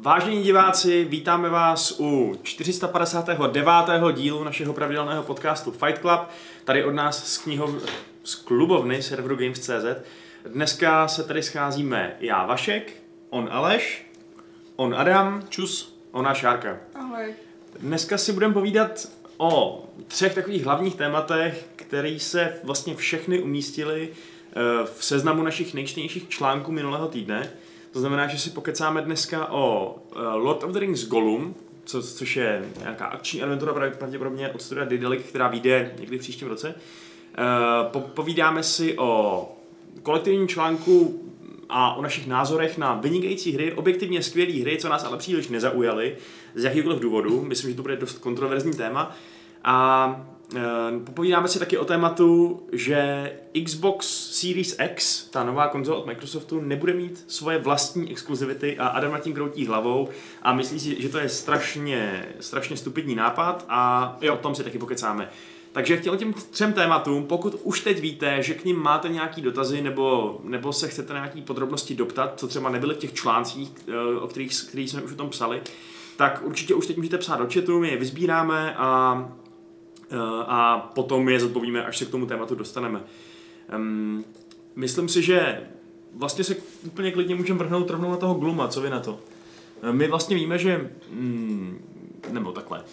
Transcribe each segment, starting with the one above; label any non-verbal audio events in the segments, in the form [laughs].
Vážení diváci, vítáme vás u 459. dílu našeho pravidelného podcastu Fight Club, tady od nás z, knihov, z klubovny serveru Games.cz. Dneska se tady scházíme já Vašek, on Aleš, on Adam, čus, ona Šárka. Ahoj. Dneska si budeme povídat o třech takových hlavních tématech, které se vlastně všechny umístily eh, v seznamu našich nejčtenějších článků minulého týdne. To znamená, že si pokecáme dneska o eh, Lord of the Rings Gollum, co, což je nějaká akční adventura pravděpodobně od studia Daedalic, která vyjde někdy v příštím roce. Eh, po, povídáme si o kolektivním článku a o našich názorech na vynikající hry, objektivně skvělé hry, co nás ale příliš nezaujaly, z jakýchkoliv důvodu. Myslím, že to bude dost kontroverzní téma. A popovídáme si taky o tématu, že Xbox Series X, ta nová konzola od Microsoftu, nebude mít svoje vlastní exkluzivity a Adam nad tím kroutí hlavou a myslí si, že to je strašně, strašně stupidní nápad a jo. o tom si taky pokecáme. Takže chtěl těm třem tématům, pokud už teď víte, že k ním máte nějaký dotazy nebo, nebo se chcete na nějaký podrobnosti doptat, co třeba nebyly v těch článcích, e, o kterých, kterých jsme už o tom psali, tak určitě už teď můžete psát do chatu, my je vyzbíráme a, a potom je zodpovíme, až se k tomu tématu dostaneme. Um, myslím si, že vlastně se úplně klidně můžeme vrhnout rovnou na toho Gluma, co vy na to? E, my vlastně víme, že, mm, nebo takhle,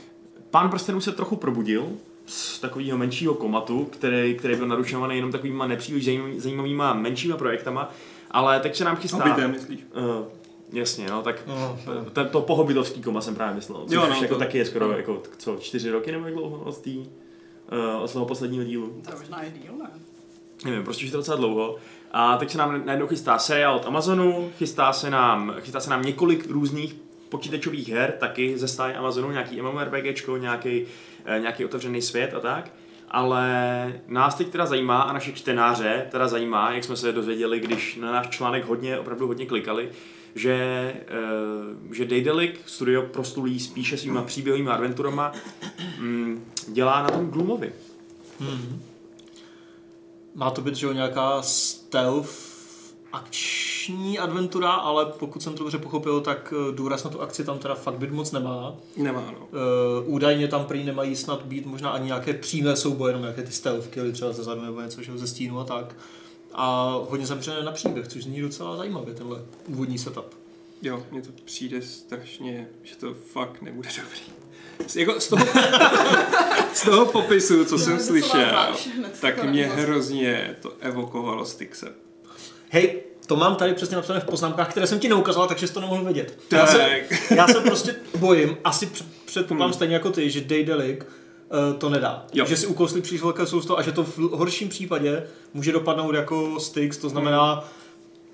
pán prstenů se trochu probudil z takového menšího komatu, který, který byl narušovaný jenom takovýma nepříliš zajímavýma menšíma projektama, ale teď se nám chystá... Hobbitem, myslíš? Uh, Jasně, no, tak no, to, to pohobitovský koma jsem právě myslel. Což jo, no, jako to... taky je skoro no. jako, co, čtyři roky nebo jak dlouho od, tý, uh, od toho posledního dílu. To možná je díl, ne? Nevím, prostě už to docela dlouho. A teď se nám najednou chystá seriál od Amazonu, chystá se nám, chystá se nám několik různých počítačových her, taky ze stáje Amazonu, nějaký MMORPGčko, nějaký, uh, nějaký otevřený svět a tak. Ale nás teď teda zajímá a naše čtenáře teda zajímá, jak jsme se dozvěděli, když na náš článek hodně, opravdu hodně klikali, že, uh, že Daedalic studio prostulí spíše svýma příběhovými adventurama um, dělá na tom Gloomovi. Hmm. Má to být, že jo, nějaká stealth akční adventura, ale pokud jsem to dobře pochopil, tak eh, důraz na tu akci tam teda fakt být moc nemá. Nemá, no. Uh, údajně tam prý nemají snad být možná ani nějaké přímé souboje, jenom nějaké ty stealth killy třeba ze zadu nebo něco, že ze stínu a tak. A hodně zaměřené na příběh, což zní docela zajímavě, tenhle úvodní setup. Jo, mně to přijde strašně, že to fakt nebude dobrý. Jako z, toho, [laughs] z toho popisu, co jsem slyšel, tak mě hrozně to evokovalo Styxe. Hej, to mám tady přesně napsané v poznámkách, které jsem ti neukázal, takže jsi to nemohl vědět. Já se, já se prostě bojím, asi předpokládám hmm. stejně jako ty, že Daedalic to nedá. Jo. Že si ukousli příliš velké sousto a že to v horším případě může dopadnout jako Styx, to znamená hmm.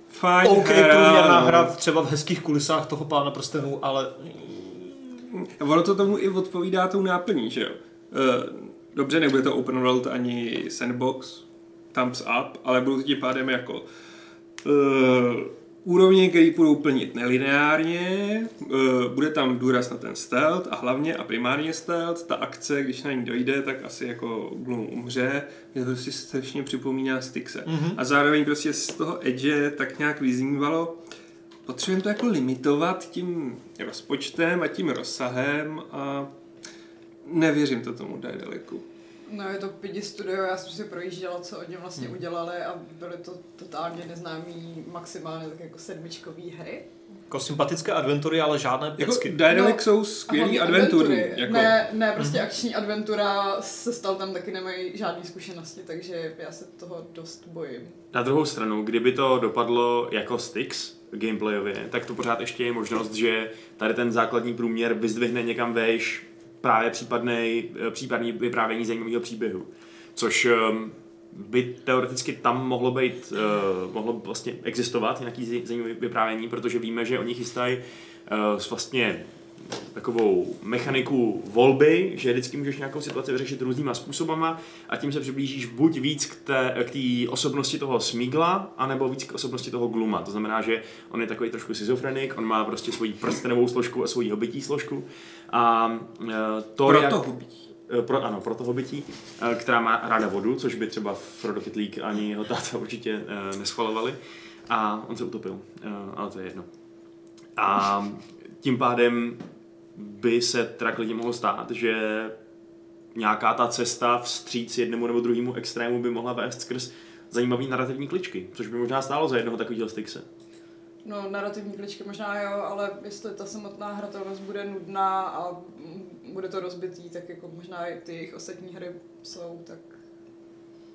Fajn OK, hra, průměrná hra třeba v hezkých kulisách toho pána prstenů, ale... A ono to tomu i odpovídá tou náplní, že jo? Uh, dobře, nebude to open world ani sandbox, thumbs up, ale budou tím pádem jako uh, úrovně, které budou plnit nelineárně, uh, bude tam důraz na ten stealth a hlavně a primárně stealth, ta akce, když na ní dojde, tak asi jako Gloom umře, mě to prostě strašně připomíná Styxe. Mm-hmm. A zároveň prostě z toho edge tak nějak vyznívalo, potřebujeme to jako limitovat tím rozpočtem a tím rozsahem a nevěřím to tomu Daedaliku. No je to pidi studio, já jsem si projížděla, co od něm vlastně hmm. udělali a byly to totálně neznámý maximálně tak jako sedmičkový hry. Jako sympatické adventury, ale žádné jako pecky. Jako Dynamic no, jsou skvělý adventury. Jako... Ne, ne, prostě mm-hmm. akční adventura se stal tam taky nemají žádné zkušenosti, takže já se toho dost bojím. Na druhou stranu, kdyby to dopadlo jako Styx, gameplayově, tak to pořád ještě je možnost, že tady ten základní průměr vyzdvihne někam vejš právě případný, eh, případný vyprávění zajímavého příběhu. Což ehm, by teoreticky tam mohlo být, uh, mohlo vlastně existovat nějaký zajímavý vyprávění, protože víme, že oni chystají uh, vlastně takovou mechaniku volby, že vždycky můžeš nějakou situaci vyřešit různýma způsobama a tím se přiblížíš buď víc k té, k té osobnosti toho Smigla, anebo víc k osobnosti toho Gluma. To znamená, že on je takový trošku schizofrenik, on má prostě svoji prstenovou složku a svoji hobití složku. A uh, to, Proto jak, hobití. Eh, pro, ano, pro toho bytí, eh, která má ráda vodu, což by třeba Frodo Kytlík ani jeho táta určitě neschvalovali. A on se utopil, ale to je jedno. A tím pádem by se teda klidně mohlo stát, že nějaká ta cesta vstříc jednomu nebo druhému extrému by mohla vést skrz zajímavý narrativní kličky, což by možná stálo za jednoho takového Styxe. No, narrativní kličky možná jo, ale jestli ta samotná hratelnost bude nudná a bude to rozbitý, tak jako možná i ty jejich ostatní hry jsou, tak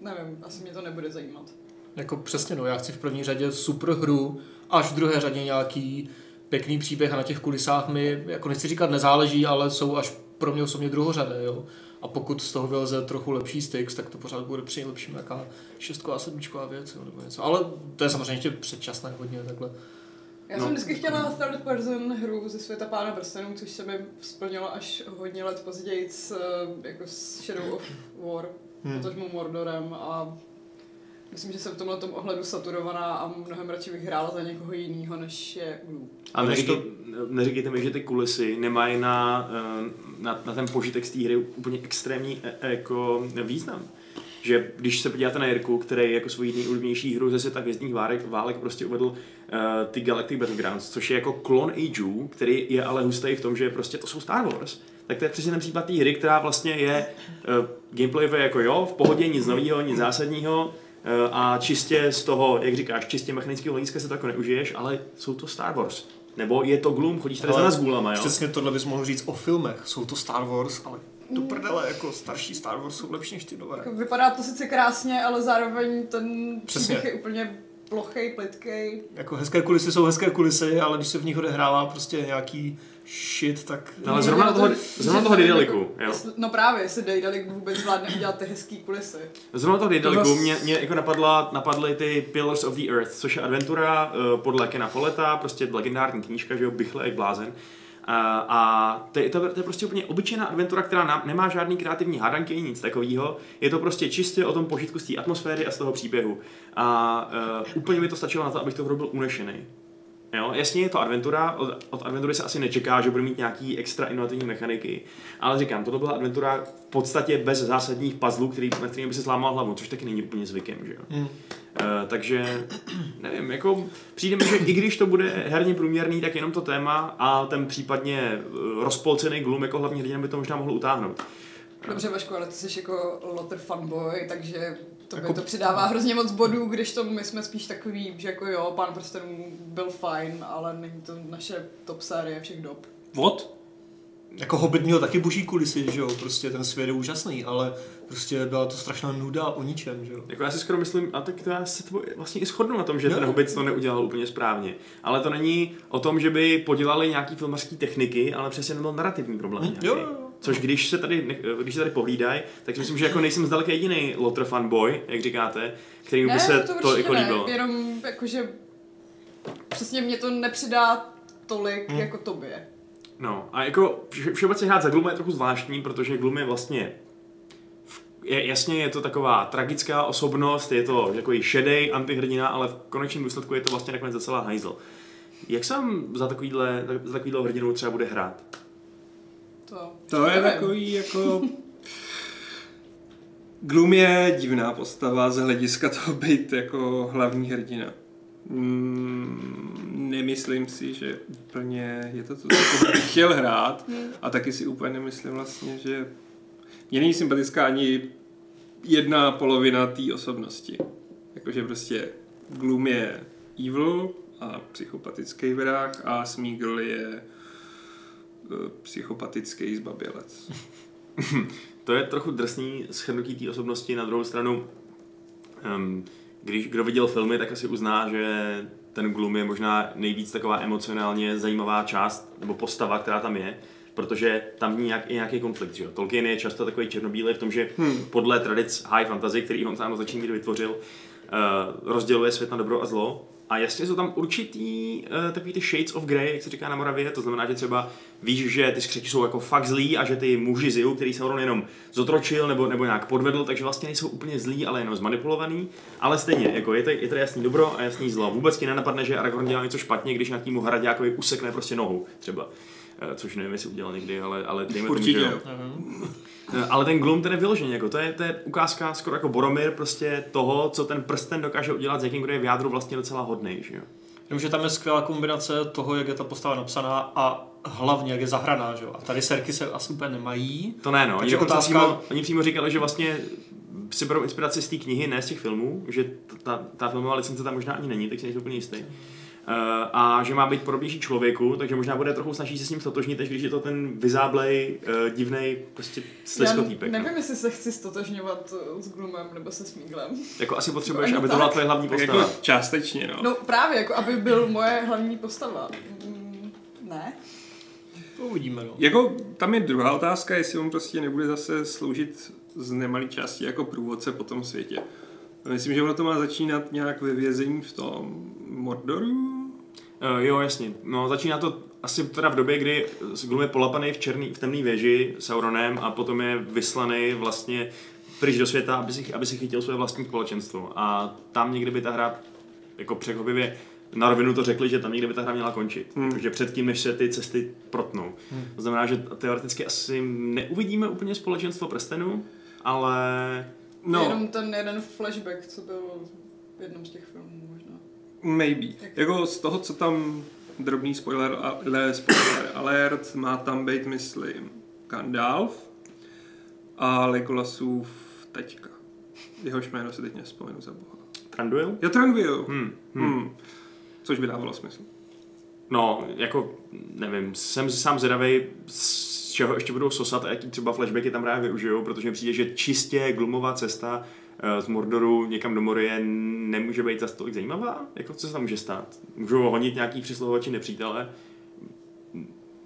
nevím, asi mě to nebude zajímat. Jako přesně, no, já chci v první řadě super hru, až v druhé řadě nějaký pěkný příběh a na těch kulisách mi, jako nechci říkat nezáleží, ale jsou až pro mě osobně druhořadé, jo. A pokud z toho vyleze trochu lepší Styx, tak to pořád bude při lepším nějaká šestková, sedmičková věc, jo, nebo něco. Ale to je samozřejmě ještě předčasné hodně takhle. Já no. jsem vždycky chtěla third person hru ze světa Pána prstenů, což se mi splnilo až hodně let později s, jako s Shadow of War, hmm. potažmo Mordorem a Myslím, že jsem v tomhle tom ohledu saturovaná a mnohem radši bych hrála za někoho jiného, než je Blue. A neříkej, neříkejte mi, že ty kulisy nemají na, eh, na, na ten požitek z té hry úplně extrémní jako význam že když se podíváte na Jirku, který jako svoji nejulubnější hru ze světa hvězdných válek, válek prostě uvedl uh, ty Galactic Battlegrounds, což je jako klon Ageů, který je ale hustý v tom, že prostě to jsou Star Wars. Tak to je přesně ten případ té hry, která vlastně je uh, gameplayově jako jo, v pohodě, nic nového, nic zásadního, a čistě z toho, jak říkáš, čistě mechanického hlediska se to jako neužiješ, ale jsou to Star Wars. Nebo je to Gloom, chodíš tady za nás gůlama, jo? Přesně tohle bys mohl říct o filmech. Jsou to Star Wars, ale do prdele, jako starší Star Wars jsou lepší než ty nové. Jako vypadá to sice krásně, ale zároveň ten příběh je úplně plochej, plitkej. Jako hezké kulisy jsou hezké kulisy, ale když se v nich odehrává prostě nějaký shit, tak... No, ale zrovna toho, zrovna toho Daedaliku, jo. No právě, jestli Daedalic vůbec zvládne udělat ty hezký kulisy. Zrovna toho Daedaliku mě, mě jako napadla, napadly ty Pillars of the Earth, což je adventura uh, podle Kena Folletta, prostě legendární knížka, že jo, bychle jak blázen. A, a to, je, to, to je prostě úplně obyčejná adventura, která na, nemá žádný kreativní hádanky, nic takového. Je to prostě čistě o tom požitku z té atmosféry a z toho příběhu. A uh, úplně mi to stačilo na to, abych to byl unešený. Jo, jasně je to adventura, od, od adventury se asi nečeká, že bude mít nějaký extra inovativní mechaniky, ale říkám, toto byla adventura v podstatě bez zásadních puzzlů, který, na kterým by se zlámal hlavu, což taky není úplně zvykem, že jo. Mm. Uh, takže, nevím, jako přijde mi, že i když to bude herně průměrný, tak jenom to téma a ten případně eh, rozpolcený glum jako hlavní hrdina by to možná mohlo utáhnout. Dobře, Vašku, ale ty jsi jako Lotter fanboy, takže to jako... to přidává hrozně moc bodů, když to my jsme spíš takový, že jako jo, Pán prstenů byl fajn, ale není to naše top série všech dob. What? Jako Hobbit měl taky boží kulisy, že jo, prostě ten svět je úžasný, ale prostě byla to strašná nuda o ničem, že jo. Jako já si skoro myslím, a tak to já se to vlastně i shodnu na tom, že no. ten Hobbit to neudělal úplně správně. Ale to není o tom, že by podělali nějaký filmařský techniky, ale přesně to byl narrativní problém. Hm, jo, jo. Což když se tady, když se tady pohlídají, tak si myslím, že jako nejsem zdaleka jediný Lotter fanboy, jak říkáte, který by se to, to jako líbilo. Ne, jenom jakože přesně mě to nepřidá tolik hmm. jako tobě. No a jako všeobecně hrát za Gloom je trochu zvláštní, protože Gloom je vlastně je, jasně je to taková tragická osobnost, je to jako šedej antihrdina, ale v konečném důsledku je to vlastně nakonec docela hajzl. Jak se za takovýhle, za takovýhle hrdinou třeba bude hrát? To, to je takový jako... Gloom je divná postava z hlediska toho být jako hlavní hrdina. Mm, nemyslím si, že úplně je to to, co bych [coughs] chtěl hrát a taky si úplně nemyslím vlastně, že mě není sympatická ani jedna polovina té osobnosti. Jakože prostě Gloom je evil a psychopatický vrah a Smeagol je psychopatický zbabělec. [laughs] to je trochu drsný schrnutí té osobnosti. Na druhou stranu, um, když kdo viděl filmy, tak asi uzná, že ten Gloom je možná nejvíc taková emocionálně zajímavá část nebo postava, která tam je, protože tam v nějak, i nějaký konflikt. Že? Tolkien je často takový černobílý v tom, že hmm. podle tradic high fantasy, který on sám začátku vytvořil, uh, rozděluje svět na dobro a zlo a jasně jsou tam určitý uh, takový ty shades of grey, jak se říká na Moravě, to znamená, že třeba víš, že ty skřeči jsou jako fakt zlí a že ty muži Ziu, který Sauron jenom zotročil nebo, nebo nějak podvedl, takže vlastně nejsou úplně zlí, ale jenom zmanipulovaný. Ale stejně, jako je to, je to jasný dobro a jasný zlo. Vůbec ti nenapadne, že Aragorn dělá něco špatně, když nějakýmu hraďákovi usekne prostě nohu třeba. Uh, což nevím, jestli udělal někdy, ale, ale dejme Určitě. tomu, že jo. Eh, ale ten Gloom ten je vyložený, jako to je, to je ukázka skoro jako Boromir prostě toho, co ten prsten dokáže udělat s někým, kdo je v jádru vlastně docela hodný, že jo. Vím, že tam je skvělá kombinace toho, jak je ta postava napsaná a hlavně, jak je zahraná, že jo? A tady serky se asi úplně nemají. To ne, no. Takže Oni, otázka- přímo, oni přímo říkali, že vlastně si berou inspiraci z té knihy, ne z těch filmů, že ta, ta filmová licence tam možná ani není, tak si nejsem úplně jistý. Uh, a že má být podobnější člověku, takže možná bude trochu snaží se s ním stotožnit, než když je to ten vyzáblej, uh, divnej, prostě sliskotýpek. Já no. nevím, jestli se chci stotožňovat uh, s Gloomem nebo se Smíglem. Jako asi potřebuješ, aby to byla tvoje hlavní Tak postava. jako částečně, no. No právě, jako aby byl moje hlavní postava. Mm, ne? To uvidíme, no. Jako, tam je druhá otázka, jestli on prostě nebude zase sloužit z nemalé části jako průvodce po tom světě. Myslím, že ono to má začínat nějak ve vězení v tom Mordoru. Uh, jo, jasně. No, začíná to asi teda v době, kdy Gloom je polapaný v, černý, v temné věži Sauronem a potom je vyslaný vlastně pryč do světa, aby si, aby si chytil své vlastní společenstvo. A tam někdy by ta hra, jako překvapivě, na rovinu to řekli, že tam někdy by ta hra měla končit. Hmm. Takže předtím, než se ty cesty protnou. Hmm. To znamená, že teoreticky asi neuvidíme úplně společenstvo prstenů, ale No. No, Jenom ten jeden flashback, co byl v jednom z těch filmů. Maybe. Jako z toho, co tam drobný spoiler, ale spoiler alert, má tam být, myslím, Gandalf a Legolasův teďka. Jehož jméno si teď nespomenu za boha. Tranduil? Jo, Tranville. Hmm. Hmm. Hmm. Což by dávalo smysl. No, jako, nevím, jsem sám zvědavý, z čeho ještě budou sosat a jaký třeba flashbacky tam právě využijou, protože mi přijde, že čistě glumová cesta z Mordoru někam do Morie nemůže být zase tolik zajímavá. Jako, co se tam může stát? Můžou honit nějaký přisluhovači nepřítele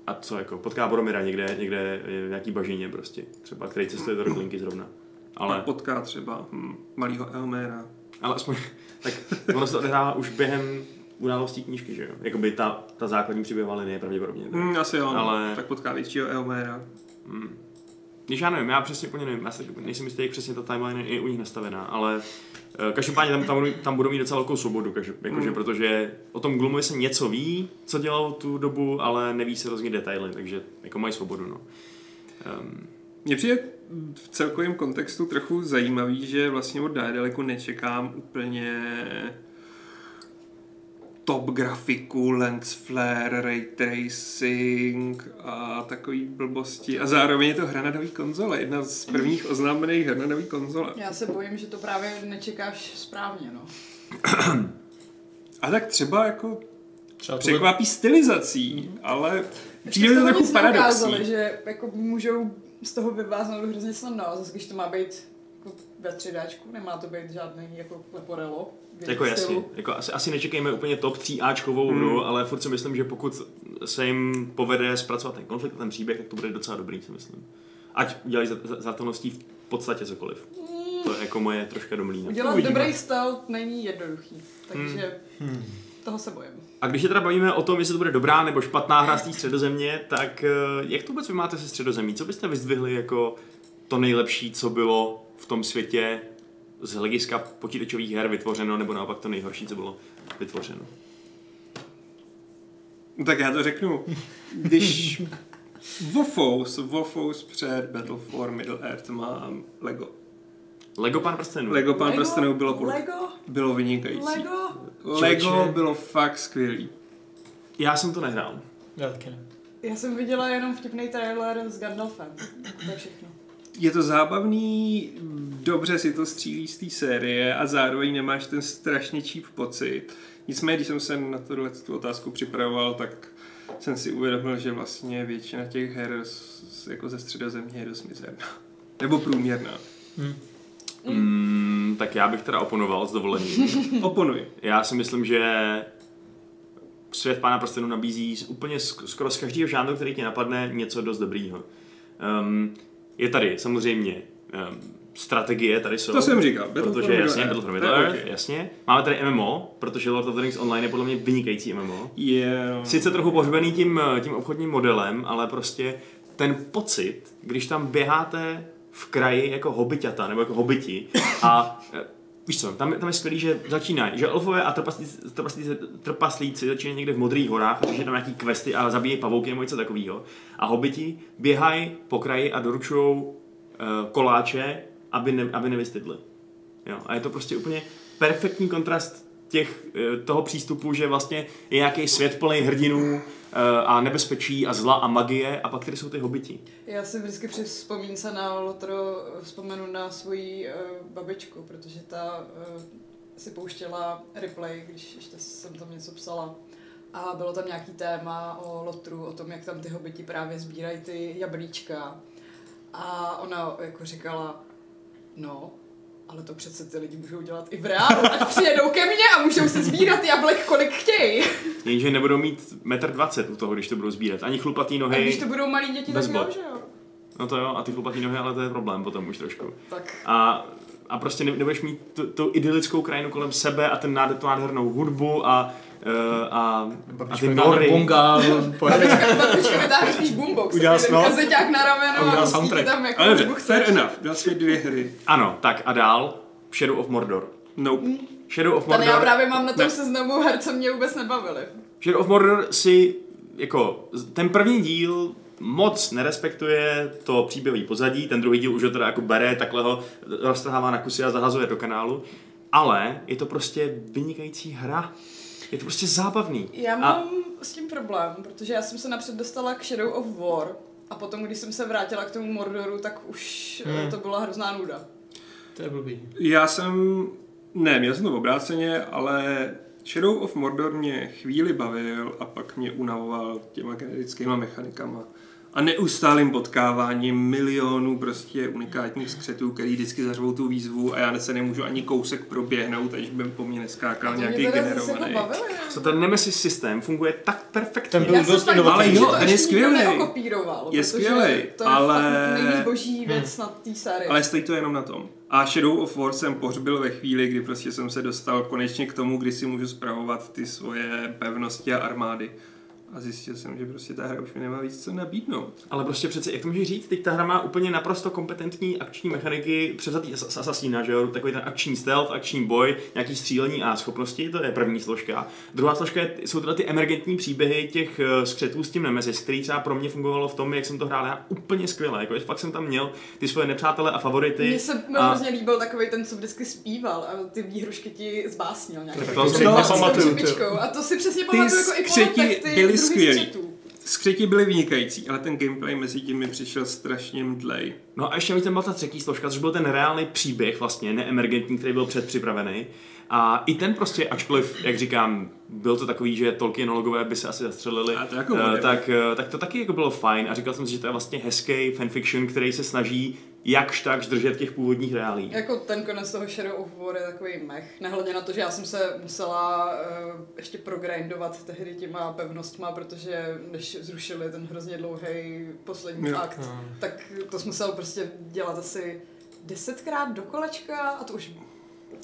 a co, jako, potká Boromira někde, někde v nějaký bažině prostě, třeba, který cestuje do Roklinky zrovna. Ale potká třeba hm, malýho Elméra. ale aspoň, tak ono se odehrává už během událostí knížky, že jo? Jakoby ta, ta základní příběhová linie pravděpodobně. Hm, asi jo, Ale- ale... tak potká většího Elméra. Hmm. Když já nevím, já přesně úplně nevím, já si nejsem jistý, jak přesně ta timeline je u nich nastavená, ale eh, každopádně tam, tam, budou- tam budou mít docela velkou svobodu, každop, jakože, Mm. protože o tom Gloomovi se něco ví, co dělal tu dobu, ale neví se rozhodně detaily, takže jako mají svobodu, no. Um, Mně přijde v celkovém kontextu trochu zajímavý, že vlastně od Daedaliku nečekám úplně top grafiku, lens flare, ray tracing a takový blbosti. A zároveň je to hra na nový konzole, jedna z prvních oznámených her na nový konzole. Já se bojím, že to právě nečekáš správně, no. [clears throat] A tak třeba jako Třeba překvapí stylizací, ale přijde mi to trochu paradoxní. že jako můžou z toho vyváznout hrozně snadno, a zase když to má být jako ve 3Dčku, nemá to být žádný jako leporelo. jako jasně, jako asi, asi nečekejme úplně top 3 Ačkovou Hmm. hru, ale furt si myslím, že pokud se jim povede zpracovat ten konflikt a ten příběh, tak to bude docela dobrý, si myslím. Ať udělají za, za, za to nosí v podstatě cokoliv. To je jako moje troška domlína. Udělat Uvidíme. dobrý stealth není jednoduchý, takže Hmm. toho se bojím. A když se teda bavíme o tom, jestli to bude dobrá nebo špatná hra z té středozemě, tak eh, jak to vůbec vy máte se středozemí? Co byste vyzdvihli jako to nejlepší, co bylo v tom světě z hlediska počítačových her vytvořeno, nebo naopak to nejhorší, co bylo vytvořeno? No Tak já to řeknu. Když Wofous, Wofous před Battle for Middle Earth mám Lego. Lego Pan prstenů. Lego Pan prstenů bylo. Lego, bylo vynikající. Lego. Lego bylo fakt skvělý. Já jsem to nehrál. Já taky ne. Já jsem viděla jenom vtipný trailer s Gandalfem. To je všechno. Je to zábavný, dobře si to střílí z té série a zároveň nemáš ten strašně cheap pocit. Nicméně, když jsem se na tuhle tu otázku připravoval, tak jsem si uvědomil, že vlastně většina těch her z, jako ze středozemě je dost mizerná. [laughs] Nebo průměrná. Mm, tak já bych teda oponoval s dovolením. [laughs] Oponuj. Já si myslím, že svět Pána prstenů nabízí z úplně sk- skoro z každého žánru, který ti napadne, něco dost dobrýho. Um, je tady samozřejmě um, strategie, tady jsou. To jsem říkal. Battle protože jasně, Earth. Battle for To Middle Earth, ok. jasně. Máme tady MMO, protože Lord of the Rings Online je podle mě vynikající MMO. Je, no. Sice trochu pohřbený tím, tím obchodním modelem, ale prostě ten pocit, když tam běháte v kraji jako hobiťata, nebo jako hobiti a eh, víš co, tam, tam je skvělý, že začínají, že elfové a trpaslíci, trpaslíci, trpaslíci začínají někde v modrých horách, protože tam nějaký questy a zabíjejí pavouky nebo něco takového. A hobiti běhají po kraji a doručují uh, koláče, aby, ne, aby nevystydli. Jo, a je to prostě úplně perfektní kontrast těch, eh, toho přístupu, že vlastně je nějaký svět plný hrdinů eh, a nebezpečí a zla a magie a pak tady jsou ty hobiti. Já si vždycky při vzpomínce na Lotro vzpomenu na svoji uh, babičku, protože ta uh, si pouštěla replay, když ještě jsem tam něco psala. A bylo tam nějaký téma o Lotru, o tom, jak tam ty hobiti právě sbírají ty jablíčka. A ona jako říkala, no, ale to přece ty lidi můžou dělat i v reálu, ať přijedou ke mně a můžou si sbírat jablek, kolik chtějí. Jenže nebudou mít metr dvacet u toho, když to budou sbírat. Ani chlupatý nohy. A když to budou malí děti, tak jo, že jo. No to jo, a ty chlupatý nohy, ale to je problém potom už trošku. Tak. A a prostě nebudeš mít tu, tu idylickou krajinu kolem sebe a ten nád, tu nádhernou hudbu a a, a ty nory. Bonga, [laughs] babička vytáhne spíš boombox. Udělal no. Kazeťák na rameno a, a soundtrack. tam jako Ale fair enough, dal jsme dvě hry. Ano, tak a dál Shadow of Mordor. Nope. Mm. Shadow of Mordor. Tady já právě mám na tom ne. seznamu her, co mě vůbec nebavily. Shadow of Mordor si jako ten první díl moc nerespektuje to příběhový pozadí, ten druhý díl už ho teda jako bere, takhle ho roztrhává na kusy a zahazuje do kanálu, ale je to prostě vynikající hra. Je to prostě zábavný. Já mám a... s tím problém, protože já jsem se napřed dostala k Shadow of War a potom, když jsem se vrátila k tomu Mordoru, tak už eh, hmm. to byla hrozná nuda. To je blbý. Já jsem, ne, měl jsem to obráceně, ale Shadow of Mordor mě chvíli bavil a pak mě unavoval těma generickýma mechanikama a neustálým potkáváním milionů prostě unikátních skřetů, který vždycky zařvou tu výzvu a já se nemůžu ani kousek proběhnout, aniž by po mně neskákal nějaký generovaný. Co ten Nemesis systém funguje tak perfektně. Ten byl dost ale jo, ten je skvělý. Je skvělý, ale... nejboží hmm. věc hmm. na té sérii. Ale stojí to jenom na tom. A Shadow of War jsem pohřbil ve chvíli, kdy prostě jsem se dostal konečně k tomu, kdy si můžu zpravovat ty svoje pevnosti a armády a zjistil jsem, že prostě ta hra už mi nemá víc co nabídnout. Ale prostě přece, jak to můžeš říct, teď ta hra má úplně naprosto kompetentní akční mechaniky převzatý z Assassina, že jo? Takový ten akční stealth, akční boj, nějaký střílení a schopnosti, to je první složka. Druhá složka je, jsou teda ty emergentní příběhy těch eh, skřetů s tím Nemesis, který třeba pro mě fungovalo v tom, jak jsem to hrál já úplně skvěle. Jako, fakt jsem tam měl ty svoje nepřátele a favority. Mně se a... hrozně líbil takový ten, co vždycky zpíval a ty výhrušky ti zbásnil nějak. To, to, to, to, a to si přesně pamatuju jako i po byli skvělí. Skřeti byly vynikající, ale ten gameplay mezi tím mi přišel strašně mdlej. No a ještě mi ten byla ta třetí složka, což byl ten reálný příběh vlastně, neemergentní, který byl předpřipravený. A i ten prostě, ačkoliv, jak říkám, byl to takový, že Tolkienologové by se asi zastřelili, to jako uh, tak, uh, tak to taky jako bylo fajn a říkal jsem si, že to je vlastně hezký fanfiction, který se snaží jakž tak držet těch původních reálí. Jako ten konec toho Shadow of War je takový mech. Nehledě na to, že já jsem se musela uh, ještě progrindovat tehdy těma pevnostma, protože než zrušili ten hrozně dlouhý poslední jo. akt, no. tak to jsem musel prostě dělat asi desetkrát do kolečka a to už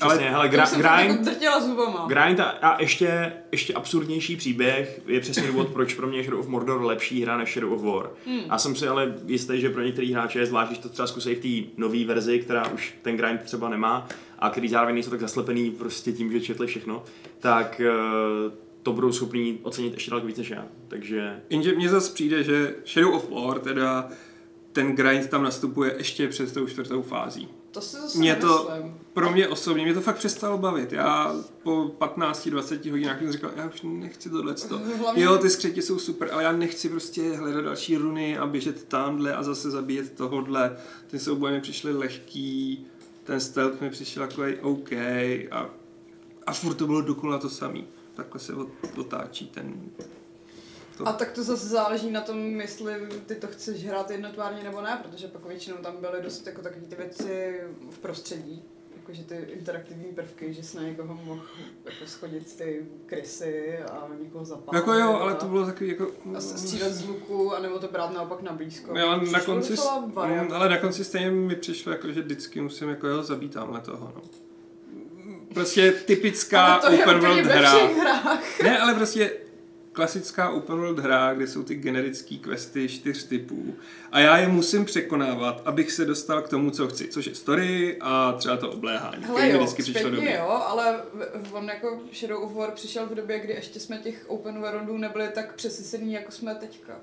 ale hele, gra, grind, zubama. grind a, a ještě, ještě absurdnější příběh je přesně důvod, [laughs] proč pro mě je Shadow of Mordor lepší hra než Shadow of War. Hmm. A jsem si ale jistý, že pro některý hráče je zvlášť, když to třeba zkusí v té nové verzi, která už ten grind třeba nemá a který zároveň nejsou tak zaslepený prostě tím, že četli všechno, tak uh, to budou schopní ocenit ještě daleko víc než já. Takže... Jenže mně zase přijde, že Shadow of War teda ten grind tam nastupuje ještě před tou čtvrtou fází. To si zase mě to, pro mě osobně, mě to fakt přestalo bavit. Já po 15-20 hodinách jsem říkal, já už nechci tohle. [laughs] Hlavně... Jo, ty skřeti jsou super, ale já nechci prostě hledat další runy a běžet tamhle a zase zabíjet tohodle. Ty souboje mi přišly lehký, ten stealth mi přišel takový OK a, a furt to bylo dokola to samý. Takhle se otáčí ten to... A tak to zase záleží na tom, jestli ty to chceš hrát jednotvárně nebo ne, protože pak většinou tam byly dost jako takové ty věci v prostředí, jakože ty interaktivní prvky, že jsi na někoho mohl jako schodit ty krysy a někoho zapálit. Jako jo, ale to bylo takový jako... A střílet z luku, anebo to brát naopak na blízko. Já, na konci, ale na konci stejně mi přišlo, jako, že vždycky musím jako jo, zabít tamhle toho, no. Prostě typická open world hra. Ne, ale prostě klasická open world hra, kde jsou ty generické questy čtyř typů a já je musím překonávat, abych se dostal k tomu, co chci, což je story a třeba to obléhání. Hele jo, vždycky přišlo době. jo, ale on jako Shadow of War přišel v době, kdy ještě jsme těch open worldů nebyli tak přesycený, jako jsme teďka.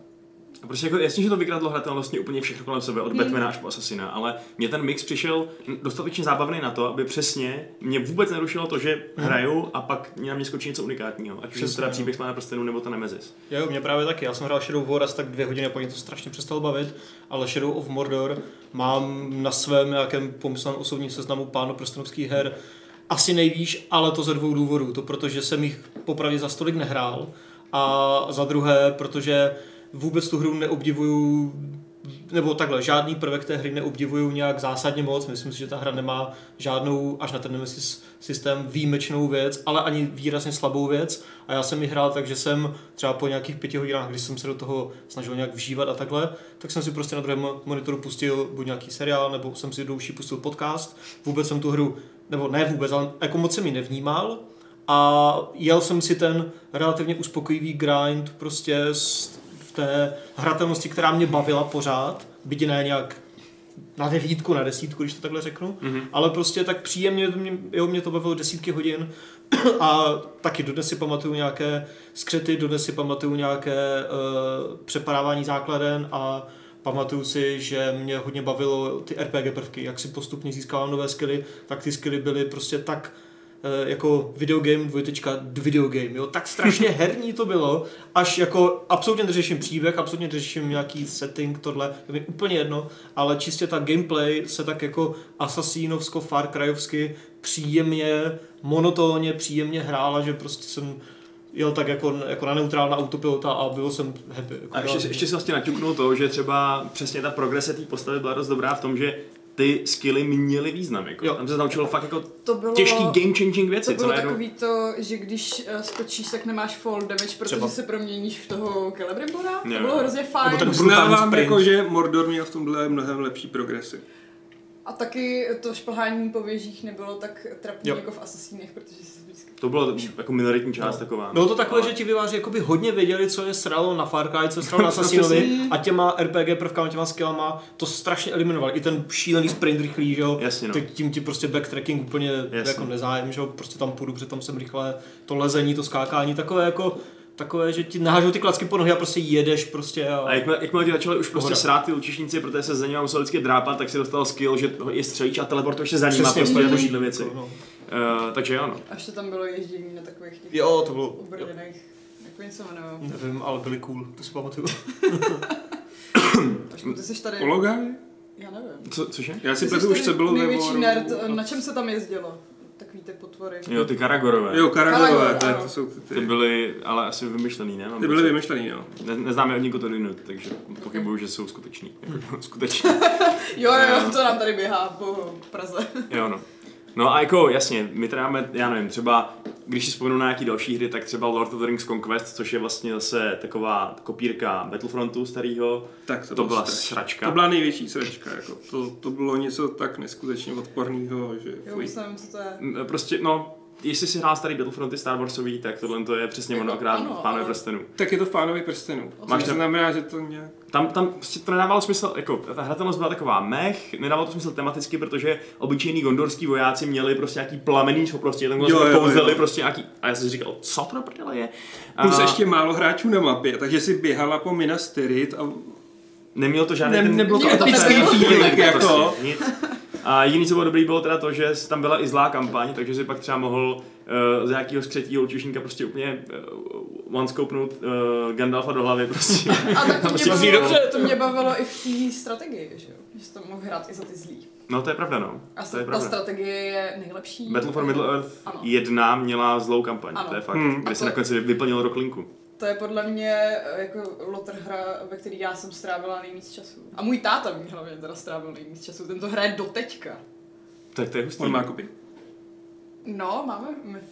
Prostě jako jasně, že to vykradlo hratelnostně úplně všechno kolem sebe, od hmm. Batmana až po Assassina, ale mě ten mix přišel dostatečně zábavný na to, aby přesně mě vůbec nerušilo to, že hmm. hraju a pak na mě skočí něco unikátního, ať už teda příběh na prstenu nebo to Nemesis. Jo, mě právě taky, já jsem hrál Shadow of War asi tak dvě hodiny, po to strašně přestal bavit, ale Shadow of Mordor mám na svém nějakém pomyslném osobním seznamu pánu prstenovských her asi nejvíš, ale to ze dvou důvodů. To protože jsem jich popravdě za stolik nehrál a za druhé, protože vůbec tu hru neobdivuju nebo takhle, žádný prvek té hry neobdivuju nějak zásadně moc. Myslím si, že ta hra nemá žádnou, až na ten Nemesis systém, výjimečnou věc, ale ani výrazně slabou věc. A já jsem ji hrál tak, že jsem třeba po nějakých pěti hodinách, když jsem se do toho snažil nějak vžívat a takhle, tak jsem si prostě na druhém monitoru pustil buď nějaký seriál, nebo jsem si douší pustil podcast. Vůbec jsem tu hru, nebo ne vůbec, ale jako moc jsem ji nevnímal. A jel jsem si ten relativně uspokojivý grind prostě s té hratelnosti, která mě bavila pořád, byť ne nějak na devítku, na desítku, když to takhle řeknu, mm-hmm. ale prostě tak příjemně, mě, jo, mě to bavilo desítky hodin [clears throat] a taky dodnes si pamatuju nějaké skřety, dodnes si pamatuju nějaké uh, přepadávání základen a pamatuju si, že mě hodně bavilo ty RPG prvky, jak si postupně získával nové skily, tak ty skily byly prostě tak Eh, jako videogame dvojtečka videogame, jo, tak strašně [laughs] herní to bylo, až jako absolutně neřeším příběh, absolutně neřeším nějaký setting, tohle, to mi úplně jedno, ale čistě ta gameplay se tak jako asasínovsko, Far Cryovsky příjemně, monotónně, příjemně hrála, že prostě jsem jel tak jako, jako na neutrál na autopilota a byl jsem happy. Jako a ještě, ještě si vlastně naťuknul to, že třeba přesně ta progrese té postavy byla dost dobrá v tom, že ty skilly měly význam. Jako. Jo. Tam se naučilo fakt jako to bylo, těžký game changing věci. To bylo co takový to, že když uh, skočíš, tak nemáš fall damage, protože Třeba. se proměníš v toho Celebrimbora. To bylo hrozně fajn. Nebo Uznávám, jako, že Mordor měl v tomhle mnohem lepší progresy. A taky to šplhání po věžích nebylo tak trapné jako v Asasínech, protože se. To bylo jako minoritní část no. taková. Bylo to takové, ale... že ti vyváři jakoby hodně věděli, co je sralo na Far Cry, co je sralo na [laughs] Assassinovi a těma RPG prvkama, těma skillama to strašně eliminovali. I ten šílený sprint rychlý, že jo? Jasně, no. Teď tím ti prostě backtracking úplně Jasně. jako nezájem, že jo? Prostě tam půjdu, protože tam jsem rychle to lezení, to skákání, takové jako takové, že ti nahážou ty klacky po nohy a prostě jedeš prostě. A, a jakmile, jakmile ti začali už prostě srát ty lučišníci, protože se za ním musel vždycky drápat, tak si dostal skill, že je střelíš a teleportuješ se za ním a prostě jako šídle věci. No. Uh, takže jo, no. Až to tam bylo ježdění na takových těch jo, to bylo, ubrněných, jak se jmenují. Nevím, ale byli cool, to si pamatuju. [laughs] Počkej, ty jsi tady... Ologai? Já nevím. Co, cože? Já si pletu už, co bylo Největší nerd, na čem se tam jezdilo? takový ty potvory. Jo, ty Karagorové. Jo, Karagorové, to, to jsou ty, ty. Ty byly ale asi vymyšlený, ne? Mám ty byly vymyšlený, jo. Ne, neznáme od nikoho to takže pochybuju, že jsou skuteční. [laughs] Jako, skuteční. jo, jo, jo, to nám tady běhá po Praze. jo, no. No a jako jasně, my teda máme, já nevím, třeba když si vzpomenu na nějaký další hry, tak třeba Lord of the Rings Conquest, což je vlastně zase taková kopírka Battlefrontu starého. Tak to, to byla strač. sračka. To byla největší sračka, jako. To, to bylo něco tak neskutečně odporného, že... Jo, myslím, co to je. Prostě, no, jestli si hrál starý Battlefronty Star Warsový, tak tohle to je přesně ono, akorát v Pánovi prstenu. Tak je to v Pánovi prstenu. Máš to znamená, že to nějak... Tam, tam prostě to nedávalo smysl, jako ta hratelnost byla taková mech, nedávalo to smysl tematicky, protože obyčejní gondorský vojáci měli prostě nějaký plamený schopnosti, tam vlastně kouzeli prostě nějaký, a já jsem si říkal, co to prdele je? Plus a... ještě málo hráčů na mapě, takže si běhala po Minas Tirith a Neměl to žádný ne, ten... Nebylo to epický feeling, jako. Prostě, nic. A jediný, co bylo dobrý, bylo teda to, že tam byla i zlá kampaň, takže si pak třeba mohl uh, z nějakého skřetího lučišníka prostě úplně uh, one scopenout uh, Gandalfa do hlavy prostě. [laughs] A tak to, prostě mě bavilo, dobře. to mě bavilo i v té strategii, že jo? Že to mohl hrát i za ty zlý. No to je pravda, no. A to je ta pravda. strategie je nejlepší. Battle for Middle Earth ano. 1 měla zlou kampaň, ano. to je fakt, hmm. kde se nakonec vyplnilo roklinku. To je podle mě eh, jako lotr hra, ve které já jsem strávila nejvíc času. A můj táta v hlavně teda strávil nejvíc času. Ten to hraje doteďka. Tak to je hustý. On má kopii. No, máme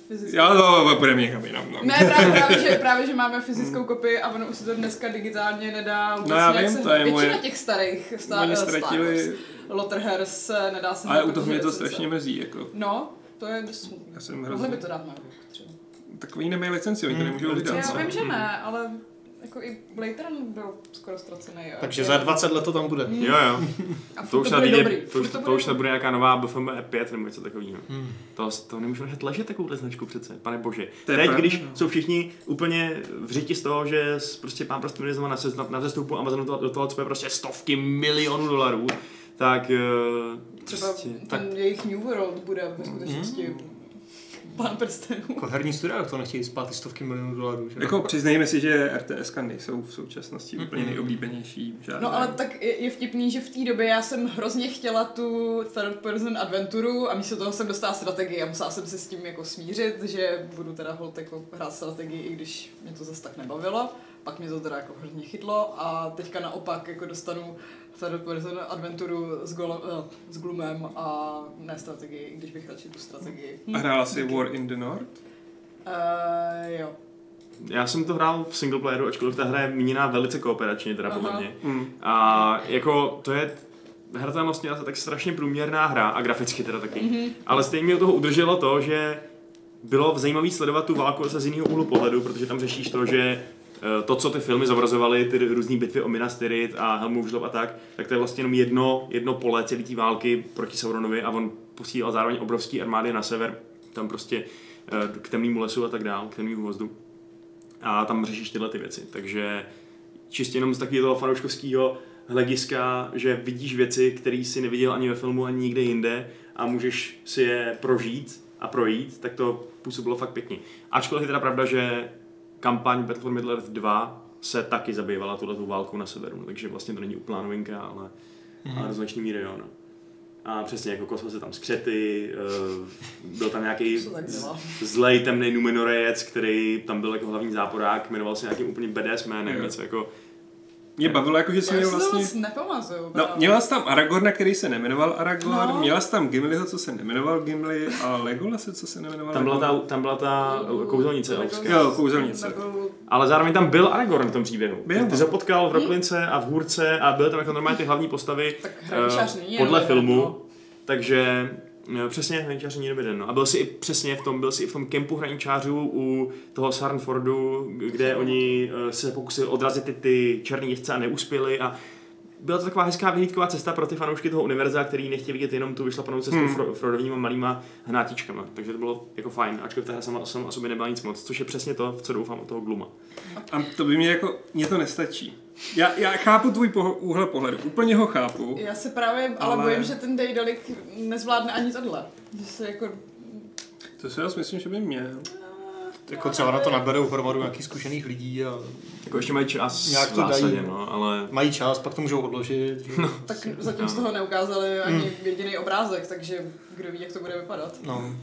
fyzickou. Já to půjdeme někam jinam. No. Ne, právě, právě, že, [laughs] právě, že máme fyzickou kopii a ono už se to dneska digitálně nedá vůbec no, já vím, to je většina moje... těch starých star, ztratili... Lotterhare se nedá se Ale u toho mě to strašně mrzí, jako. No, to je smutné. Já jsem hrozně... Mohli by to dát na. Takový nemají licenci, oni to nemůžou vydat. Já vím, že ne, ale jako i Blade Run byl skoro ztracený. Takže za 20 let to tam bude. Jo, jo. A To už, to to, bude dobrý. to, už, Furt to, už dobrý. nebude nějaká nová BFM 5 nebo něco takového. Hmm. To, to nemůžu nechat ležet takovouhle značku přece, pane bože. To Teď, pravda, když no. jsou všichni úplně v řiti z toho, že prostě pán prostě na, seznam- na vzestupu Amazonu do, do toho, co je prostě stovky milionů dolarů, tak eh, Třeba prostě, ten jejich New World bude ve skutečnosti pán prstenů. Jako herní studia to nechtějí spát ty stovky milionů dolarů. Že? Jako přiznejme si, že RTS nejsou v současnosti úplně nejoblíbenější. Žádné. No ale tak je, je vtipný, že v té době já jsem hrozně chtěla tu third person adventuru a místo toho jsem dostala strategii a musela jsem se s tím jako smířit, že budu teda hold jako hrát strategii, i když mě to zase tak nebavilo. Pak mě to teda jako hrozně chytlo a teďka naopak jako dostanu third person adventuru s, golo, eh, s Gloomem a ne strategii, i když bych radši tu strategii. A hrála si War in the North? Uh, jo. já jsem to hrál v single playeru, ačkoliv ta hra je míněná velice kooperačně, teda podle mě. Mm. A jako to je hratelnostně asi tak strašně průměrná hra a graficky teda taky. Mm-hmm. Ale stejně mě od toho udrželo to, že bylo zajímavé sledovat tu válku zase z jiného úhlu pohledu, protože tam řešíš to, že to, co ty filmy zobrazovaly, ty různé bitvy o Minas Tirith a Helmův žlob a tak, tak to je vlastně jenom jedno, jedno pole celé té války proti Sauronovi a on posílal zároveň obrovský armády na sever, tam prostě eh, k temnému lesu a tak dál, k temnému hvozdu. A tam řešíš tyhle ty věci. Takže čistě jenom z takového fanouškovského hlediska, že vidíš věci, které si neviděl ani ve filmu, ani nikde jinde a můžeš si je prožít a projít, tak to působilo fakt pěkně. Ačkoliv je teda pravda, že kampaň Battle for Middle Earth 2 se taky zabývala tuhle válkou na severu, takže vlastně to není úplná novinka, ale, mm. ale do značný míry jo. No. A přesně jako kosmos se tam skřety, uh, byl tam nějaký [laughs] zlej temný Numenorejec, který tam byl jako hlavní záporák, jmenoval se nějakým úplně badass jménem, Jo. něco jako Mě bavilo, jako, že jsem Já měl si to vlastně... moc nepamatuju. No, měla jsi tam Aragorna, který se nemenoval Aragorn, No. měla jsi tam Gimliho, co se nemenoval Gimli, a Legolase, co se nemenoval tam byla ta, tam byla ta kouzelnice elfská. Jo, kouzelnice. Nebyl- Ale zároveň tam byl Aragorn v tom příběhu. Byl. Ty, ty se potkal v Roklince a v Hůrce a byly tam jako normálně ty hlavní postavy Tak eh, není podle filmu. jeden, no. Přesně hraničář není jeden. No. A byl si i přesně v tom, byl si i v tom kempu hraničářů u toho Sarnfordu, kde oni eh, se pokusili odrazit ty, ty černý jezdce a neuspěli a byla to taková hezká vyhlídková cesta pro ty fanoušky toho univerza, který nechtějí vidět jenom tu vyšlapanou cestu Hmm. Fro- Frodovýma malýma hnátičkama. Takže to bylo jako fajn, ačkoliv ta hra sama, sama o sobě nebyla nic moc, což je přesně to, v co doufám od toho Gluma. A to by mě jako, mě to nestačí. Já, já chápu tvůj poho- úhel pohledu, úplně ho chápu. Já se právě ale, Ale- bojím, že ten Daedalic nezvládne ani tohle. Že se jako... To si já si myslím, že by měl. Jako třeba na to naberou hromadu nějakých zkušených lidí a Jako ještě mají čas Nějak to dají, zásadě, no. no, ale mají čas, pak to můžou odložit. Že? No. Tak zatím z toho neukázali ani jediný obrázek, takže kdo ví, jak to bude vypadat. no.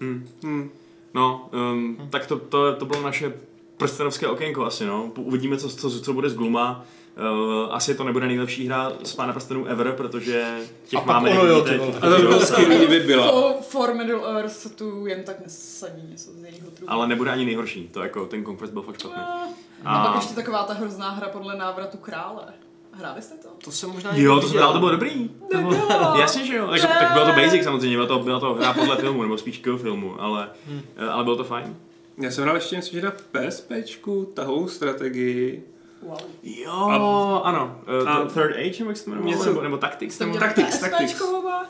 hm, Hm. no, um, tak to, to, to bylo naše prstenovské okénko asi, no. Uvidíme, co, co, co bude z Gluma. Uh, asi to nebude nejlepší hra z Pána prstenů ever, protože těch A pak máme ono jo, vole. A to by bylo byla. For, for Middle Earth tu jen tak nesadí něco z jejího trupu. ale nebude ani nejhorší, to jako ten Conquest byl fakt špatný. A, A- a pak ještě taková ta hrozná hra podle návratu krále. Hráli jste to? To jsem možná Jo, to jsem hrál, to bylo dobrý. To bylo, Nebylo. [laughs] jasně, že jo. Tak, tak bylo to basic samozřejmě, byla to, byla to hra podle filmu, nebo spíš k filmu, ale, eh, ale bylo to fajn. Já jsem hrál ještě něco, že na PSPčku, tahovou strategii. Wow. Jo, A- ano. Uh, a- Third Age, nebo jak se jmenovalo, Něco- nebo, nebo Tactics, nebo Tactics, Tactics. oba?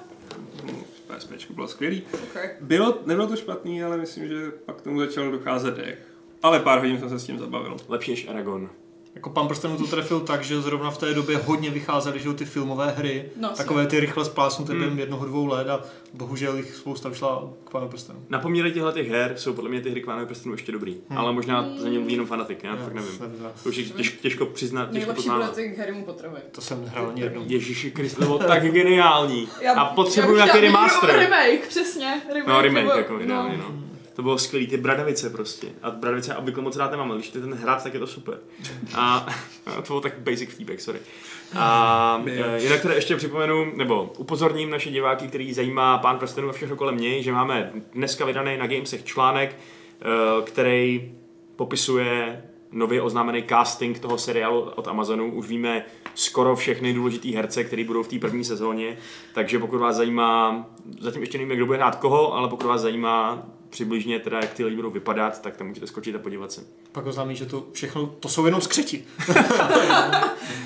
PSPčku bylo skvělý. Okay. Bylo, nebylo to špatný, ale myslím, že pak tomu začal docházet dech. Ale pár hodin jsem se s tím zabavil. lepší než Aragon. Jako pan prstenů to trefil tak, že zrovna v té době hodně vycházely že ty filmové hry, No, takové ty rychle splásnuté Hmm. během jednoho, dvou let a bohužel jich spousta vyšla k panu prstenů. Na poměry těchto těch her jsou podle mě ty hry k Pánovi prstenů ještě dobrý. Hmm. Ale možná za ně mluví jenom fanatik, já fakt nevím. To už je těžko, těžko přiznat, těžko Nejlepší poznávat. ty Harrymu Potterovi. To jsem nehrál ani jednou. Ježíši Kriste, to bylo tak [laughs] geniální. A potřebuju já nějaký remaster. Remake, přesně. Remake, No, remake jako ideálně, no. To bylo skvělý, ty bradavice prostě. A bradavice já obvykle moc rád nemám, ale když je ten hrad, tak je to super. A [laughs] to bylo tak basic feedback, sorry. A e, jinak teda ještě připomenu, nebo upozorním naše diváky, který zajímá Pán prstenů a všechno kolem něj, že máme dneska vydaný na Gamesech článek, e, který popisuje nově oznámený casting toho seriálu od Amazonu. Už víme skoro všechny důležitý herce, který budou v té první sezóně, takže pokud vás zajímá, zatím ještě nevíme, kdo bude hrát koho, ale pokud vás zajímá přibližně teda, jak ty lidi budou vypadat, tak tam můžete skočit a podívat se. Pak oznámí, že to všechno, to jsou jenom skřeti. [laughs]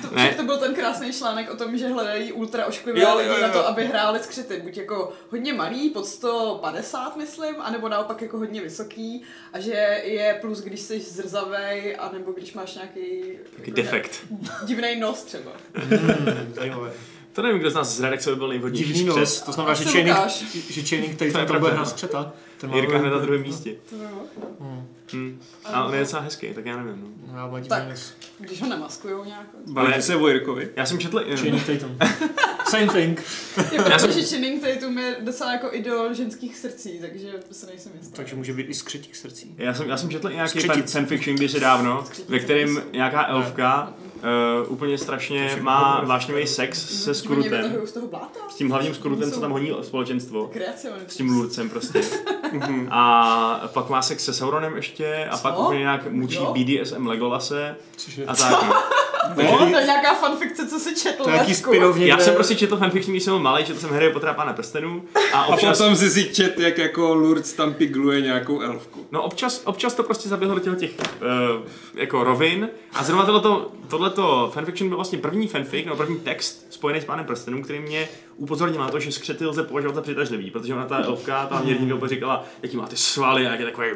to, ne. to byl ten krásný článek o tom, že hledají ultra ošklivé jo, lidi jo, jo. na to, aby hráli skřety. Buď jako hodně malý, pod 150 myslím, anebo naopak jako hodně vysoký a že je plus, když jsi zrzavej, anebo když máš nějaký jako defekt. Divný nos třeba. Hmm, zajímavé. To nevím, kdo z nás z redakce by byl nejvhodnější. Divný nos, to znamená, že Channing, že Channing tady to, to bude hrát skřeta. Jirka hned na druhém místě. Hmm. Hmm. A on je docela hezký, tak já nevím. No. Já mám tak, když ho nemaskujou nějak. Balíte se o Jirkovi? Já jsem četl... Channing Tatum. Same thing. [laughs] Já jsem... že Channing Tatum je docela jako idol ženských srdcí, takže se nejsem jistý. Takže může být i skřetích srdcí. Já jsem, já jsem četl nějaký fan, fanfiction kdysi dávno, ve kterém nějaká elfka uh, úplně strašně má vášnivý sex se skrutem. S tím hlavním skrutem, co tam honí společenstvo. S tím lurcem prostě. [laughs] a pak má sex se Sauronem ještě a pak úplně nějak mučí BDSM Legolase a tak. [laughs] No, to je nějaká fanfikce, co si četl. To nějaký spin Já jsem prostě četl fanfiction, když jsem byl malý, četl jsem Harry Pottera Pána prstenů. A, občas... a potom si si čet, jak jako Lourdes tam pigluje nějakou elfku. No občas, občas to prostě zaběhlo do těch, těch uh, jako rovin. A zrovna tohleto, tohleto fanfiction byl vlastně první fanfic, no první text spojený s Pánem prstenů, který mě upozornil na to, že skřety lze považovat za přitažlivý, protože ona ta elfka, ta mě doba říkala, jaký má ty svaly, jak je takový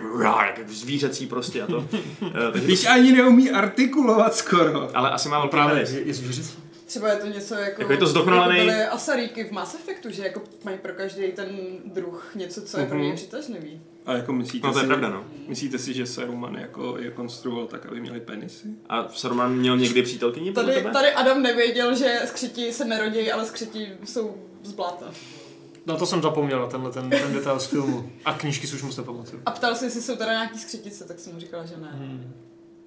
jak zvířecí prostě a to. Uh, [laughs] takže Když ani neumí artikulovat skoro. Ale asi má velký Právě, je, je zvířecí. Třeba je to něco jako... Jako je to zdokonalený... Jako byly Asaríky v Mass Effectu, že jako mají pro každý ten druh něco, co je pro něj mhm. přitažlivý. A jako myslíte no, to je si, pravda, no. Myslíte si, že Saruman jako je konstruoval tak, aby měli penisy? A Saruman měl někdy přítelkyni tady, tady Adam nevěděl, že skřeti se nerodí, ale skřeti jsou z bláta. No to jsem zapomněl na tenhle ten, ten detail z filmu. A knížky si už moc nepamatuju. A ptal se, jestli jsou teda nějaký skřetice, tak jsem mu říkala, že ne. Hmm.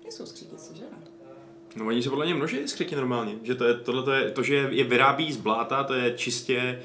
Nejsou skřetice, že ne? No oni se podle mě množí skřeti normálně, že to je, tohle je, to, že je vyrábí z bláta, to je čistě